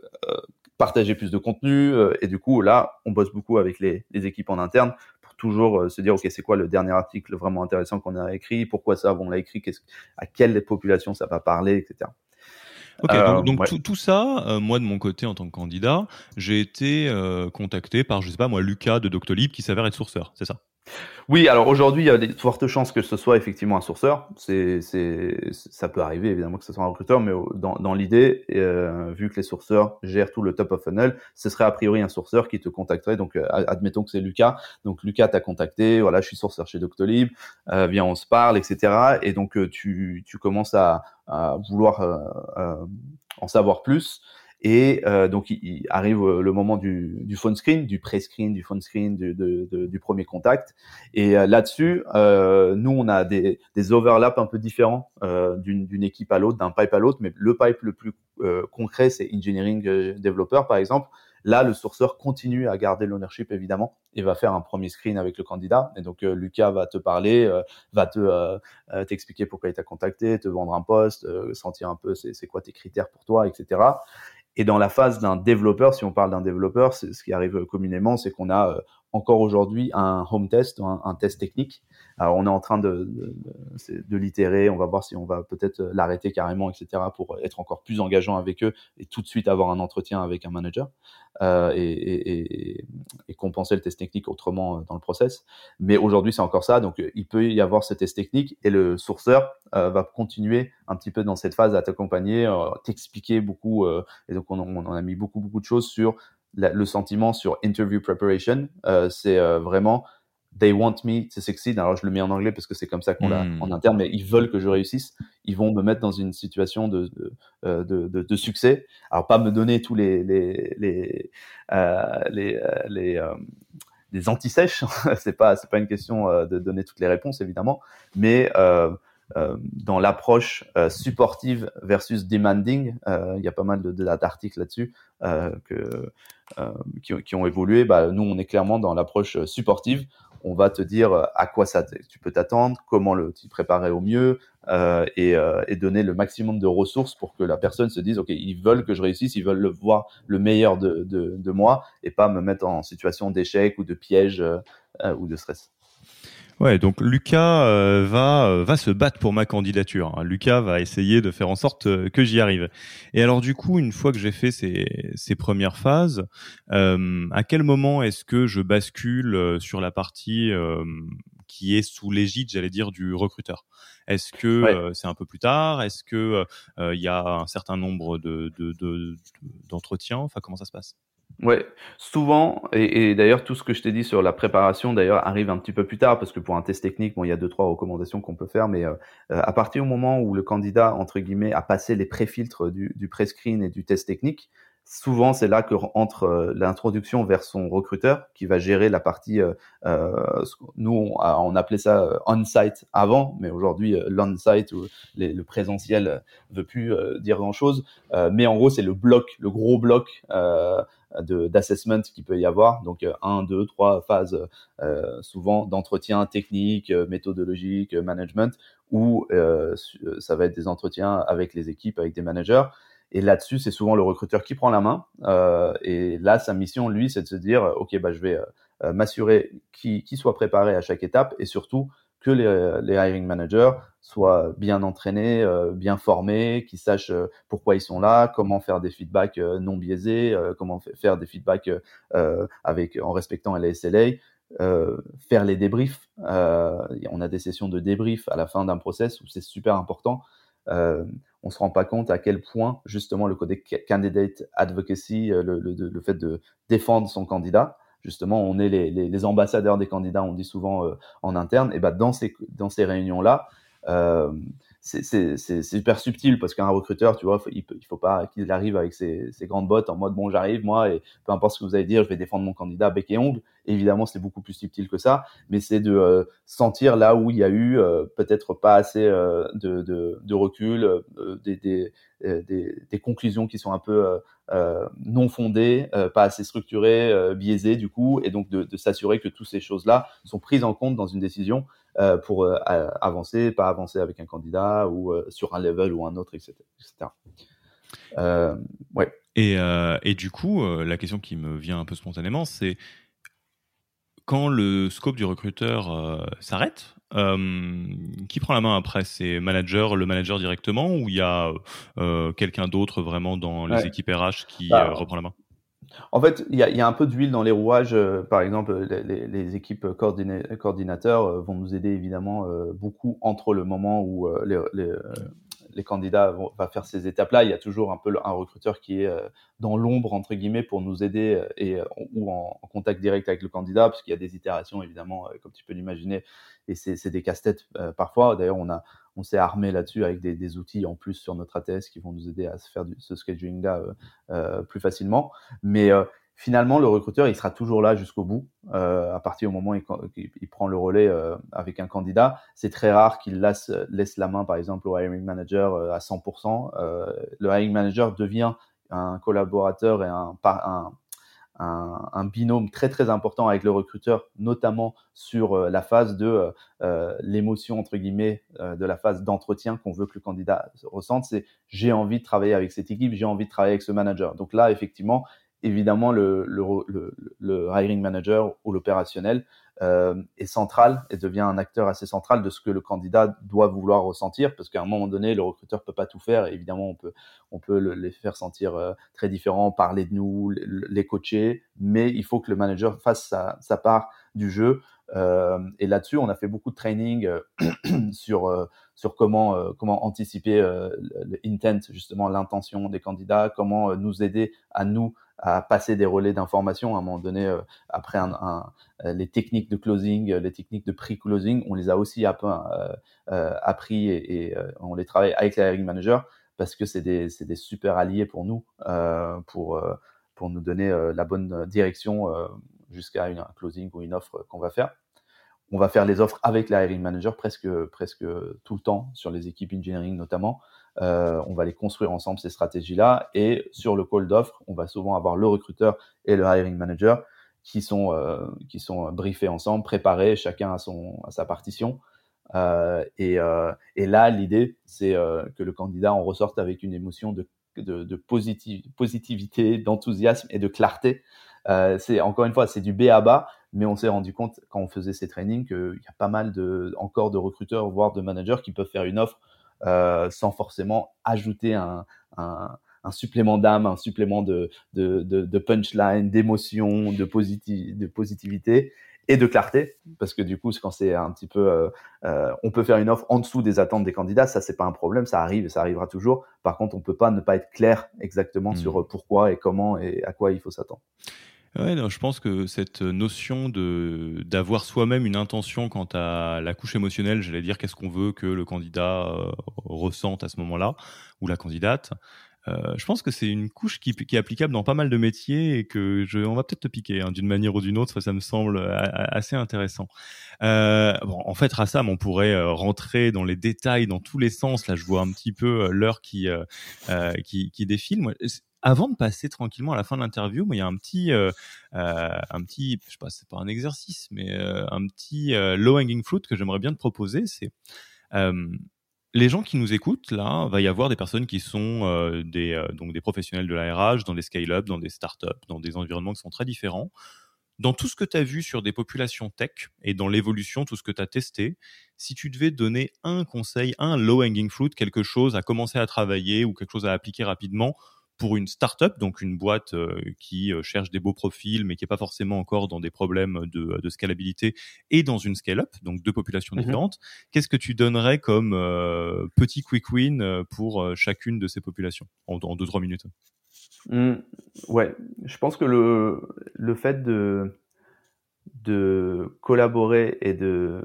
partager plus de contenu. Euh, et du coup, là, on bosse beaucoup avec les, les équipes en interne pour toujours euh, se dire, OK, c'est quoi le dernier article vraiment intéressant qu'on a écrit? Pourquoi ça, on l'a écrit? À quelle population ça va parler, etc. Ok, donc, donc euh, tout, tout, ça, moi de mon côté en tant que candidat, j'ai été contacté par, je sais pas moi, Lucas de Doctolib qui s'avère être sourceur, c'est ça? Oui, alors aujourd'hui, il y a de fortes chances que ce soit effectivement un sourceur. C'est, c'est, ça peut arriver évidemment que ce soit un recruteur, mais dans, dans l'idée, euh, vu que les sourceurs gèrent tout le top of funnel, ce serait a priori un sourceur qui te contacterait. Donc, euh, admettons que c'est Lucas. Donc, Lucas t'a contacté. Voilà, je suis sourceur chez Doctolib. Euh, viens, on se parle, etc. Et donc, tu, tu commences à, à vouloir en savoir plus. Et euh, donc, il, arrive euh, le moment du, du phone screen, du pré-screen, du phone screen, du, de, du premier contact. Et euh, là-dessus, euh, nous, on a des, des overlaps un peu différents euh, d'une équipe à l'autre, d'un pipe à l'autre. Mais le pipe le plus concret, c'est engineering developer, par exemple. Là, le sourceur continue à garder l'ownership évidemment et va faire un premier screen avec le candidat. Et donc Lucas va te parler, va te t'expliquer pourquoi il t'a contacté, te vendre un poste, sentir un peu c'est quoi tes critères pour toi, etc. Et dans la phase d'un développeur, si on parle d'un développeur, ce qui arrive communément, c'est qu'on a euh, encore aujourd'hui un home test, un, un, test technique. On est en train de, de, l'itérer, on va voir si on va peut-être l'arrêter carrément, etc., pour être encore plus engageant avec eux et tout de suite avoir un entretien avec un manager euh, et, compenser le test technique autrement euh, dans le process. Mais aujourd'hui c'est encore ça, donc il peut y avoir ce test technique et le sourceur euh, va continuer un petit peu dans cette phase à t'accompagner, euh, t'expliquer beaucoup, euh, et donc on, on, a mis beaucoup beaucoup de choses sur le sentiment sur interview preparation, euh, c'est euh, vraiment they want me to succeed. Alors je le mets en anglais parce que c'est comme ça qu'on l'a hmm. en interne, mais ils veulent que je réussisse. Ils vont me mettre dans une situation de de, euh, de, de, de succès. Alors pas me donner tous les les les euh, les, les les anti-sèches, c'est pas c'est pas une question de donner toutes les réponses évidemment, mais euh, euh, dans l'approche euh, supportive versus demanding, euh, il y a pas mal d'articles de, là-dessus qui, ont évolué. Bah, nous, on est clairement dans l'approche supportive. On va te dire à quoi ça tu peux t'attendre, comment le t'y préparer au mieux et, donner le maximum de ressources pour que la personne se dise ok, ils veulent que je réussisse, ils veulent le voir le meilleur de, de moi et pas me mettre en situation d'échec ou de piège ou de stress. Ouais, donc Lucas euh, va euh, va se battre pour ma candidature. Hein. Lucas va essayer de faire en sorte euh, que j'y arrive. Et alors du coup, une fois que j'ai fait ces, ces premières phases, à quel moment est-ce que je bascule sur la partie qui est sous l'égide, j'allais dire, du recruteur? Est-ce que c'est un peu plus tard? Est-ce que il y a un certain nombre de d'entretiens de, de, Enfin, comment ça se passe? Ouais, souvent, et, et d'ailleurs tout ce que je t'ai dit sur la préparation d'ailleurs arrive un petit peu plus tard parce que pour un test technique, bon, il y a deux trois recommandations qu'on peut faire, mais euh, euh à partir du moment où le candidat entre guillemets a passé les pré-filtres du, du pré-screen et du test technique, souvent c'est là que entre euh, l'introduction vers son recruteur qui va gérer la partie. Euh, euh nous, on, appelait ça on-site avant, mais aujourd'hui l'on-site ou le présentiel veut plus dire grand-chose. mais en gros, c'est le bloc, le gros bloc d'assessment qu'il peut y avoir. Donc, un, deux, trois phases euh, souvent d'entretien technique, méthodologique, management, où euh, ça va être des entretiens avec les équipes, avec des managers. Et là-dessus, c'est souvent le recruteur qui prend la main. Euh, et là, sa mission, lui, c'est de se dire, OK, bah, je vais m'assurer qu'il qu soit préparé à chaque étape et surtout que les, les hiring managers soient bien entraînés, euh, bien formés, qu'ils sachent euh, pourquoi ils sont là, comment faire des feedbacks euh, non biaisés, comment faire des feedbacks avec en respectant les SLA, faire les débriefs. on a des sessions de débrief à la fin d'un process où c'est super important. on se rend pas compte à quel point justement le côté candidate advocacy, le, le fait de défendre son candidat, justement, on est les, les, ambassadeurs des candidats, on dit souvent en interne, et ben dans ces dans ces réunions là, euh, c'est super subtil parce qu'un recruteur, tu vois, il, il faut pas qu'il arrive avec ses, ses, grandes bottes en mode bon, j'arrive moi et peu importe ce que vous allez dire, je vais défendre mon candidat bec et ongle. Évidemment, c'est beaucoup plus subtil que ça, mais c'est de euh, sentir là où il y a eu euh, peut-être pas assez euh, de, de, de, recul, des, des, des, des, conclusions qui sont un peu non fondées, pas assez structurées, biaisées du coup, et donc de, de s'assurer que toutes ces choses-là sont prises en compte dans une décision euh, pour euh, avancer, pas avancer avec un candidat ou euh, sur un level ou un autre, etc. ouais. Et, et, du coup, la question qui me vient un peu spontanément, c'est quand le scope du recruteur s'arrête, qui prend la main après? C'est manager, le manager directement ou il y a quelqu'un d'autre vraiment dans les équipes RH qui bah, reprend la main? En fait, il y a, un peu d'huile dans les rouages. Euh, par exemple, les, les équipes coordinateurs euh, vont nous aider évidemment euh, beaucoup entre le moment où les, candidats vont faire ces étapes-là. Il y a toujours un peu un recruteur qui est dans l'ombre entre guillemets pour nous aider et ou en, en, contact direct avec le candidat, parce qu'il y a des itérations évidemment, comme tu peux l'imaginer, et c'est des casse-têtes parfois. D'ailleurs, on a on s'est armé là-dessus avec des, des, outils en plus sur notre ATS qui vont nous aider à se faire du, ce scheduling-là euh, euh, plus facilement. Mais euh, finalement, le recruteur, il sera toujours là jusqu'au bout. Euh, à partir du moment où il, prend le relais euh, avec un candidat, c'est très rare qu'il laisse, laisse, la main, par exemple, au hiring manager à 100%. le hiring manager devient un collaborateur et un, un, un, binôme très très important avec le recruteur, notamment sur euh, la phase de euh, euh, l'émotion entre guillemets de la phase d'entretien qu'on veut que le candidat ressente. C'est j'ai envie de travailler avec cette équipe, j'ai envie de travailler avec ce manager. Donc là, effectivement, évidemment, le, hiring manager ou l'opérationnel est central et devient un acteur assez central de ce que le candidat doit vouloir ressentir, parce qu'à un moment donné, le recruteur peut pas tout faire. Et évidemment, on peut, on peut les faire sentir euh, très différents, parler de nous, les coacher, mais il faut que le manager fasse sa, part du jeu. Euh, et là-dessus, on a fait beaucoup de training euh, sur euh, sur comment comment anticiper le intent, justement l'intention des candidats, comment nous aider à nous à passer des relais d'information à un moment donné après un, un, les techniques de closing, les techniques de pre-closing, on les a aussi appris et, on les travaille avec les hiring managers parce que c'est des des super alliés pour nous pour pour nous donner la bonne direction jusqu'à un closing ou une offre qu'on va faire. On va faire les offres avec la hiring manager presque, presque tout le temps sur les équipes engineering notamment. Euh, on va les construire ensemble ces stratégies-là et sur le call d'offres, on va souvent avoir le recruteur et le hiring manager qui sont euh, qui sont briefés ensemble, préparés, chacun à son à sa partition. Euh, et, là, l'idée, c'est que le candidat en ressorte avec une émotion de, de, positivité, d'enthousiasme et de clarté c'est encore une fois, c'est du B à bas, mais on s'est rendu compte quand on faisait ces trainings qu'il y a pas mal de encore de recruteurs, voire de managers qui peuvent faire une offre euh, sans forcément ajouter un, un, un supplément d'âme, un supplément de, de, de, de punchline, d'émotion, de, positiv de positivité et de clarté, parce que du coup, quand c'est un petit peu, euh, euh, on peut faire une offre en dessous des attentes des candidats, ça c'est pas un problème, ça arrive et ça arrivera toujours. Par contre, on peut pas ne pas être clair exactement mmh. sur pourquoi et comment et à quoi il faut s'attendre. Ouais, non, je pense que cette notion de d'avoir soi-même une intention quant à la couche émotionnelle, j'allais dire qu'est-ce qu'on veut que le candidat euh, ressente à ce moment-là ou la candidate, euh, je pense que c'est une couche qui, qui, est applicable dans pas mal de métiers et que je, on va peut-être te piquer hein, d'une manière ou d'une autre. Ça me semble assez intéressant. Euh, bon, en fait, Rassam, on pourrait euh, rentrer dans les détails dans tous les sens. Là, je vois un petit peu euh, l'heure qui, qui, qui défile. Moi, avant de passer tranquillement à la fin de l'interview, il y a un petit, euh, un petit, je sais pas, c'est pas un exercice, mais euh, un petit low hanging fruit que j'aimerais bien te proposer. C'est les gens qui nous écoutent, là, va y avoir des personnes qui sont euh, des, euh, donc des professionnels de la RH, dans des scale-up, dans des startups, dans des environnements qui sont très différents. Dans tout ce que tu as vu sur des populations tech et dans l'évolution, tout ce que tu as testé, si tu devais donner un conseil, un low-hanging fruit, quelque chose à commencer à travailler ou quelque chose à appliquer rapidement pour une startup, donc une boîte qui cherche des beaux profils, mais qui n'est pas forcément encore dans des problèmes de, de scalabilité, et dans une scale-up, donc deux populations mmh différentes. Qu'est-ce que tu donnerais comme petit quick win pour chacune de ces populations en, en deux trois minutes? Mmh, Ouais, je pense que le, le fait de de collaborer et de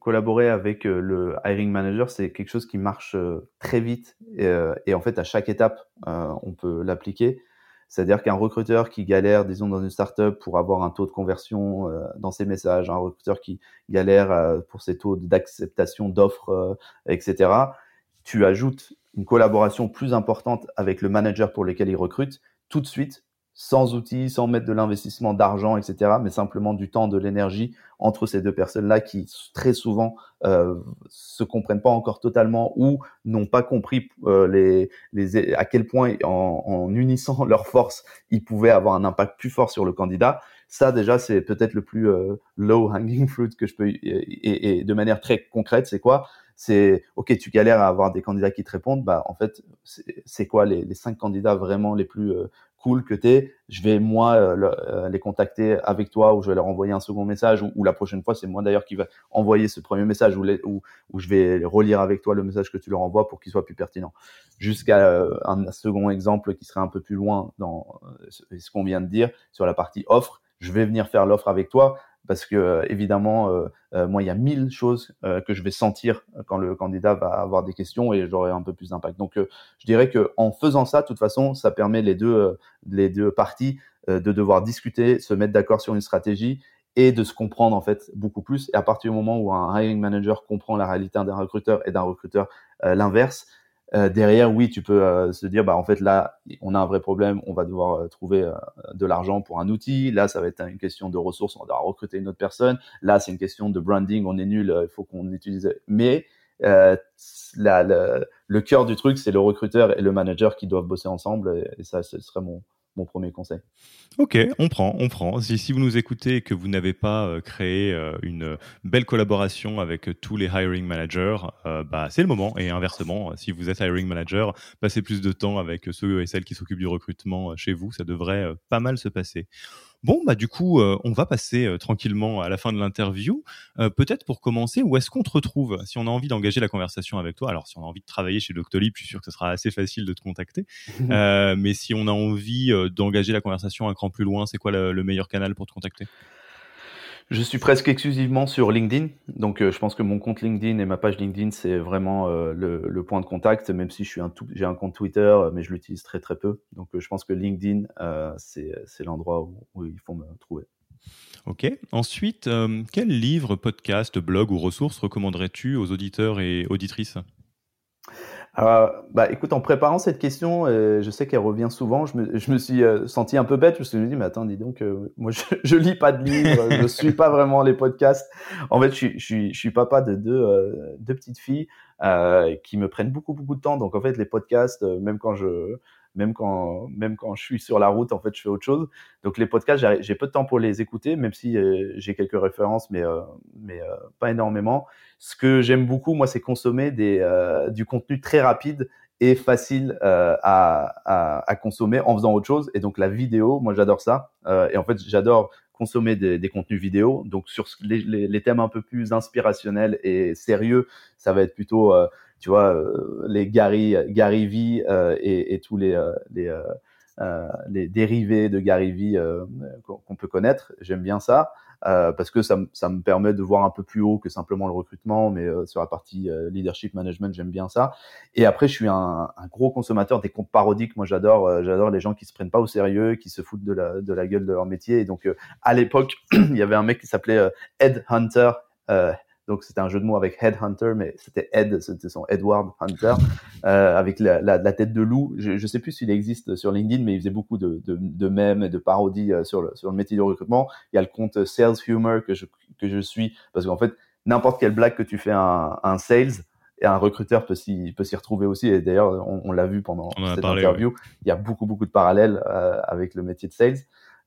collaborer avec euh, le hiring manager, c'est quelque chose qui marche euh, très vite et, euh, et en fait à chaque étape on peut l'appliquer. C'est-à-dire qu'un recruteur qui galère, disons dans une startup pour avoir un taux de conversion dans ses messages, un recruteur qui galère pour ses taux d'acceptation d'offres, etc. Tu ajoutes une collaboration plus importante avec le manager pour lequel il recrute. Tout de suite, sans outils, sans mettre de l'investissement d'argent, etc., mais simplement du temps, de l'énergie entre ces deux personnes-là qui très souvent euh, se comprennent pas encore totalement ou n'ont pas compris euh, les, les, à quel point en, en unissant leurs forces, ils pouvaient avoir un impact plus fort sur le candidat. Ça déjà, c'est peut-être le plus euh, low hanging fruit que je peux et, et de manière très concrète, c'est quoi? C'est ok, tu galères à avoir des candidats qui te répondent. Bah en fait, c'est quoi les, les, cinq candidats vraiment les plus euh, cool que tu je vais moi euh, euh, les contacter avec toi ou je vais leur envoyer un second message ou, la prochaine fois c'est moi d'ailleurs qui va envoyer ce premier message ou, ou, je vais relire avec toi le message que tu leur envoies pour qu'il soit plus pertinent. Jusqu'à euh, un, second exemple qui serait un peu plus loin dans ce qu'on vient de dire sur la partie offre, je vais venir faire l'offre avec toi parce que euh, évidemment, euh, euh, moi, il y a mille choses que je vais sentir quand le candidat va avoir des questions et j'aurai un peu plus d'impact. Donc, je dirais que en faisant ça, de toute façon, ça permet les deux les deux parties de devoir discuter, se mettre d'accord sur une stratégie et de se comprendre en fait beaucoup plus. Et à partir du moment où un hiring manager comprend la réalité d'un recruteur et d'un recruteur l'inverse, euh, derrière, oui, tu peux euh, se dire, bah en fait là, on a un vrai problème, on va devoir euh, trouver de l'argent pour un outil. Là, ça va être une question de ressources, on va devoir recruter une autre personne. Là, c'est une question de branding, on est nul, il faut qu'on utilise. Mais la, le cœur du truc, c'est le recruteur et le manager qui doivent bosser ensemble. Et, et ça, ce serait mon, mon premier conseil. Ok, on prend, on prend. Si, vous nous écoutez et que vous n'avez pas euh, créé euh, une belle collaboration avec tous les hiring managers, euh, bah, c'est le moment. Et inversement, si vous êtes hiring manager, passez plus de temps avec ceux et celles qui s'occupent du recrutement chez vous. Ça devrait pas mal se passer. Bon, bah du coup, euh, on va passer euh, tranquillement à la fin de l'interview. Euh, peut-être pour commencer, où est-ce qu'on te retrouve Si on a envie d'engager la conversation avec toi, alors si on a envie de travailler chez Doctolib, je suis sûr que ce sera assez facile de te contacter. mais si on a envie d'engager la conversation un cran plus loin, c'est quoi le meilleur canal pour te contacter? Je suis presque exclusivement sur LinkedIn, donc euh, je pense que mon compte LinkedIn et ma page LinkedIn c'est vraiment euh, le, point de contact. Même si un j'ai un compte Twitter, euh, mais je l'utilise très très peu. Donc je pense que LinkedIn c'est l'endroit où, où, il faut me trouver. Ok. Ensuite, quel livre, podcast, blog ou ressources recommanderais-tu aux auditeurs et auditrices? Euh, bah, écoute, en préparant cette question, euh, je sais qu'elle revient souvent. Je me, je me suis euh, senti un peu bête. Je me suis dit, mais attends, dis donc, moi, je, je, lis pas de livres, je suis pas vraiment les podcasts. En fait, je suis, je suis, je suis papa de deux, deux petites filles qui me prennent beaucoup, beaucoup de temps. Donc, en fait, les podcasts, même quand je, même quand, même quand je suis sur la route, en fait, je fais autre chose. Donc les podcasts, j'ai peu de temps pour les écouter, même si j'ai quelques références, mais, mais pas énormément. Ce que j'aime beaucoup, moi, c'est consommer des, du contenu très rapide et facile à, à, à, consommer en faisant autre chose. Et donc la vidéo, moi, j'adore ça. et en fait, j'adore consommer des, des, contenus vidéo. Donc sur les, les, les, thèmes un peu plus inspirationnels et sérieux, ça va être plutôt tu vois, euh, les Gary, Gary V euh, et, et, tous les, euh, les, les, dérivés de Gary V qu'on peut connaître. J'aime bien ça. Euh, parce que ça, ça, me permet de voir un peu plus haut que simplement le recrutement, mais euh, sur la partie euh, leadership management, j'aime bien ça. Et après, je suis un, un gros consommateur des comptes parodiques. Moi, j'adore, j'adore les gens qui se prennent pas au sérieux, qui se foutent de la, de la gueule de leur métier. Et donc, à l'époque, il y avait un mec qui s'appelait Ed Hunter. Donc c'était un jeu de mots avec Headhunter, mais c'était Ed, c'était son Edward Hunter, euh, avec la, la, la, tête de loup. Je ne sais plus s'il existe sur LinkedIn, mais il faisait beaucoup de, de, de mèmes et de parodies euh, sur le, sur le métier de recrutement. Il y a le compte Sales Humor que je, que je suis, parce qu'en fait, n'importe quelle blague que tu fais à un, un sales, et un recruteur peut s'y peut s'y retrouver aussi et d'ailleurs on, on l'a vu pendant cette interview il y a beaucoup beaucoup de parallèles euh, avec le métier de sales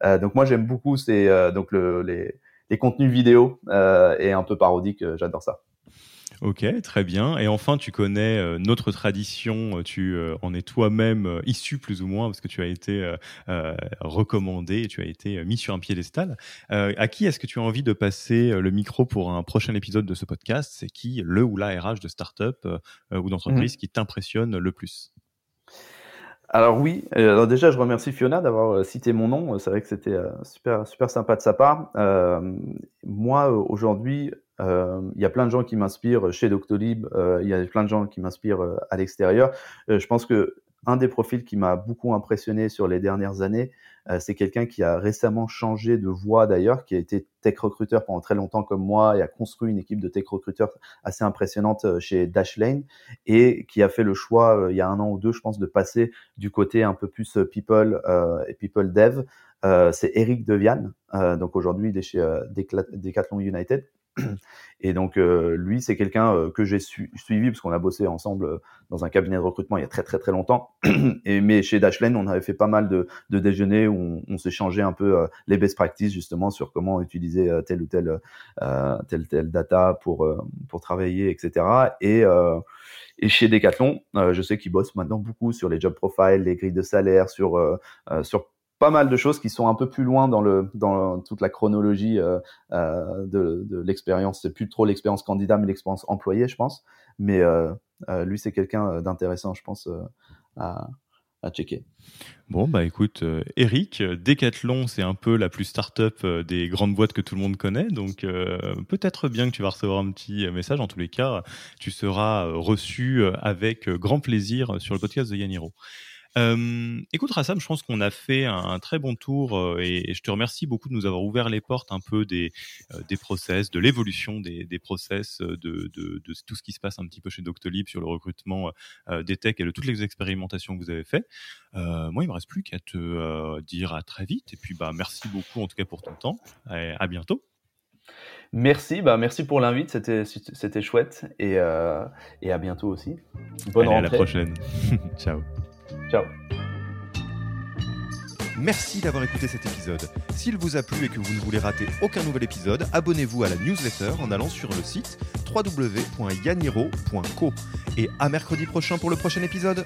euh, donc moi j'aime beaucoup c'est euh, donc le, les les contenus vidéo euh, et un peu parodique. Euh, j'adore ça. Ok, très bien. Et enfin, tu connais euh, notre tradition, tu euh, en es toi-même euh, issu plus ou moins parce que tu as été recommandé, tu as été mis sur un piédestal. à qui est-ce que tu as envie de passer le micro pour un prochain épisode de ce podcast? C'est qui le ou la RH de start-up ou d'entreprise mmh. qui t'impressionne le plus? Alors oui, alors déjà je remercie Fiona d'avoir cité mon nom. C'est vrai que c'était super super sympa de sa part. moi aujourd'hui, euh, il y a plein de gens qui m'inspirent chez Doctolib, euh, il y a plein de gens qui m'inspirent euh, à l'extérieur. je pense que un des profils qui m'a beaucoup impressionné sur les dernières années, c'est quelqu'un qui a récemment changé de voie d'ailleurs, qui a été tech recruteur pendant très longtemps comme moi et a construit une équipe de tech recruteurs assez impressionnante chez Dashlane et qui a fait le choix il y a un an ou deux, je pense, de passer du côté un peu plus people et people dev. c'est Eric Deviane, donc aujourd'hui il est chez Decathlon United et donc, euh, lui, c'est quelqu'un euh, que j'ai suivi parce qu'on a bossé ensemble euh, dans un cabinet de recrutement il y a très très très longtemps. et, mais chez Dashlane, on avait fait pas mal de, de déjeuners où on, on s'échangeait un peu les best practices justement sur comment utiliser telle ou telle telle telle data pour pour travailler, etc. Et et chez Decathlon, je sais qu'ils bossent maintenant beaucoup sur les job profiles, les grilles de salaire, sur sur pas mal de choses qui sont un peu plus loin dans toute la chronologie euh, euh, de, de l'expérience. C'est plus trop l'expérience candidat, mais l'expérience employée, je pense. Mais euh, lui, c'est quelqu'un d'intéressant, je pense, à, à checker. Bon, bah écoute, Eric, Decathlon, c'est un peu la plus start-up des grandes boîtes que tout le monde connaît. Donc, peut-être bien que tu vas recevoir un petit message. En tous les cas, tu seras reçu avec grand plaisir sur le podcast de Yaniro. Euh, écoute Rassam, je pense qu'on a fait un, très bon tour euh, et, je te remercie beaucoup de nous avoir ouvert les portes un peu des, euh, des process, de l'évolution des, des process, de, de, de, tout ce qui se passe un petit peu chez Doctolib sur le recrutement des techs et de toutes les expérimentations que vous avez fait. moi, il me reste plus qu'à te dire à très vite et puis bah merci beaucoup en tout cas pour ton temps. Et à bientôt. Merci, bah merci pour l'invite, c'était c'était chouette et, et à bientôt aussi. Bonne Allez, À la prochaine. Ciao. Ciao. Merci d'avoir écouté cet épisode. S'il vous a plu et que vous ne voulez rater aucun nouvel épisode, abonnez-vous à la newsletter en allant sur le site www.yaniro.co. Et à mercredi prochain pour le prochain épisode.